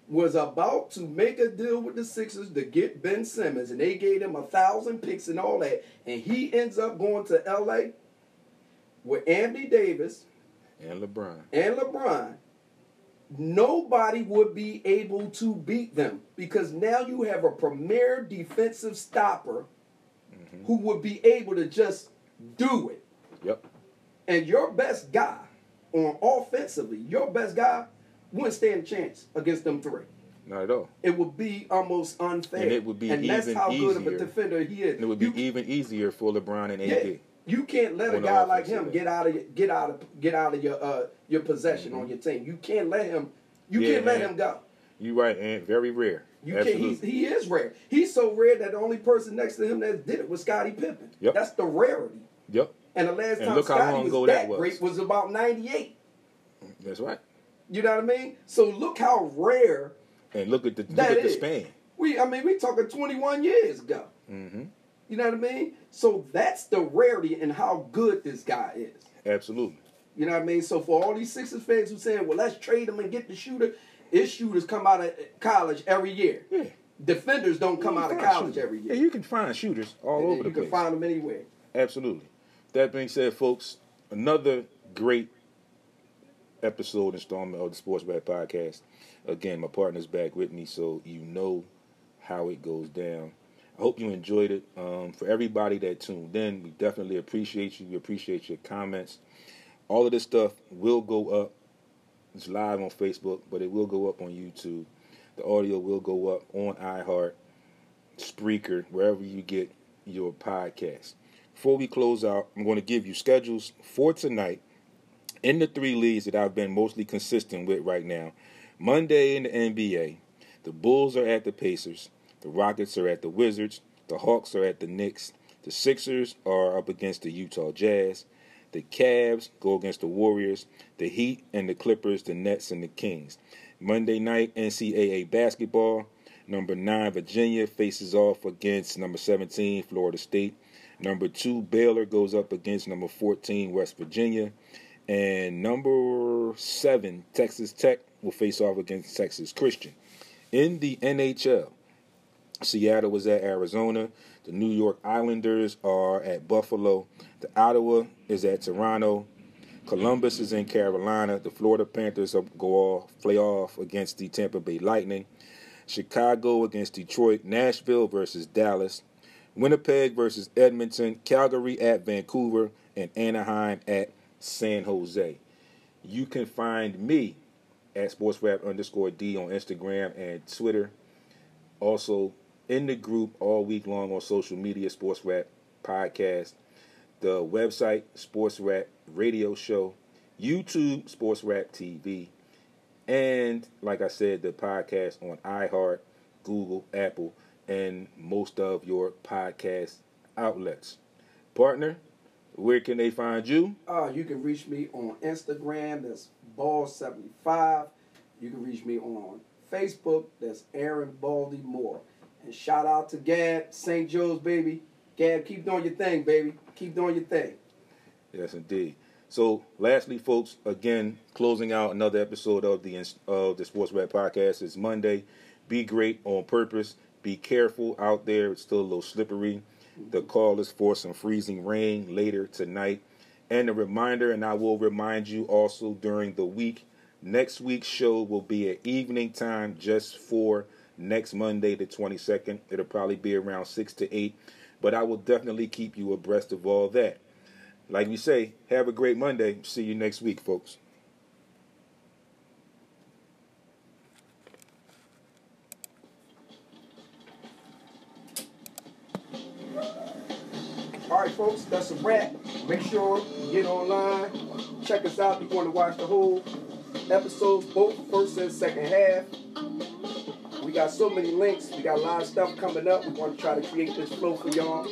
Speaker 2: was about to make a deal with the Sixers to get Ben Simmons, and they gave him a thousand picks and all that, and he ends up going to L.A. with Anthony Davis
Speaker 1: And LeBron.
Speaker 2: and LeBron, nobody would be able to beat them because now you have a premier defensive stopper
Speaker 1: Mm-hmm.
Speaker 2: who would be able to just do it.
Speaker 1: Yep.
Speaker 2: And your best guy on offensively, your best guy wouldn't stand a chance against them three.
Speaker 1: Not at all.
Speaker 2: It would be almost unfair.
Speaker 1: And it would be
Speaker 2: and that's
Speaker 1: even
Speaker 2: how good of a
Speaker 1: easier.
Speaker 2: defender he is.
Speaker 1: And it would be
Speaker 2: You-
Speaker 1: even easier for LeBron and AD.
Speaker 2: yeah, you can't let a guy like him get out of get out of get out of your uh, your possession
Speaker 1: Mm-hmm.
Speaker 2: on your team. You can't let him. You
Speaker 1: Yeah,
Speaker 2: can't let him go.
Speaker 1: You right, and very rare.
Speaker 2: You can't.
Speaker 1: Absolutely.
Speaker 2: He's, he is rare. He's so rare that the only person next to him that did it was Scottie Pippen.
Speaker 1: Yep.
Speaker 2: That's the rarity.
Speaker 1: Yep.
Speaker 2: And the last
Speaker 1: And
Speaker 2: time Scottie was that,
Speaker 1: that was.
Speaker 2: great was about '98.
Speaker 1: That's right.
Speaker 2: You know what I mean? So look how rare
Speaker 1: And look at the look at the span.
Speaker 2: We, I mean, we talking 21 years ago.
Speaker 1: Mm-hmm.
Speaker 2: You know what I mean? So that's the rarity in how good this guy is.
Speaker 1: Absolutely.
Speaker 2: You know what I mean? So for all these Sixers fans who saying, "Well, let's trade him and get the shooter," his shooters come out of college every year.
Speaker 1: Yeah.
Speaker 2: Defenders don't come out of college
Speaker 1: shooters.
Speaker 2: every year.
Speaker 1: Yeah, you can find shooters all
Speaker 2: And
Speaker 1: over the place.
Speaker 2: you can find them anywhere.
Speaker 1: Absolutely. That being said, folks, another great episode installment of the Sports Rap Podcast. Again, my partner's back with me, so you know how it goes down. I hope you enjoyed it. Um, for everybody that tuned in, we definitely appreciate you. We appreciate your comments. All of this stuff will go up. It's live on Facebook, but it will go up on YouTube. The audio will go up on iHeart, Spreaker, wherever you get your podcast. Before we close out, I'm going to give you schedules for tonight in the three leagues that I've been mostly consistent with right now. Monday in the NBA, the Bulls are at the Pacers, the Rockets are at the Wizards, the Hawks are at the Knicks, the Sixers are up against the Utah Jazz, the Cavs go against the Warriors, the Heat and the Clippers, the Nets and the Kings. Monday night NCAA basketball, number 9 Virginia faces off against number 17 Florida State. Number 2 Baylor goes up against number 14 West Virginia. And number 7 Texas Tech will face off against Texas Christian. In the NHL, Seattle was at Arizona. The New York Islanders are at Buffalo. The Ottawa is at Toronto. Columbus is in Carolina. The Florida Panthers go off, play off against the Tampa Bay Lightning. Chicago against Detroit. Nashville versus Dallas. Winnipeg versus Edmonton. Calgary at Vancouver. And Anaheim at San Jose. You can find me at SportsRap underscore D on Instagram and Twitter. Also in the group all week long on social media, Sports Rap Podcast, the website, Sports Rap Radio Show, YouTube, Sports Rap TV, and like I said, the podcast on iHeart, Google, Apple, and most of your podcast outlets. Partner, where can they find you?
Speaker 2: Uh, you can reach me on Instagram. That's Ball75. You can reach me on Facebook. That's Aaron Baldy Moore. And shout out to Gab, St. Joe's, baby. Gab, keep doing your thing, baby. Keep doing your thing.
Speaker 1: Yes, indeed. So, lastly, folks, again, closing out another episode of the of the Sports Rap Podcast It's Monday. Be great on purpose. Be careful out there. It's still a little slippery. The call is for some freezing rain later tonight. And a reminder, and I will remind you also during the week, next week's show will be at evening time just for next Monday, the 22nd. It'll probably be around 6 to 8, but I will definitely keep you abreast of all that. Like we say, have a great Monday. See you next week, folks.
Speaker 2: All right, folks, that's a wrap. Make sure you get online. Check us out if you want to watch the whole episodes, both first and second half. Got so many links. We got a lot of stuff coming up. We want to try to create this flow for y'all.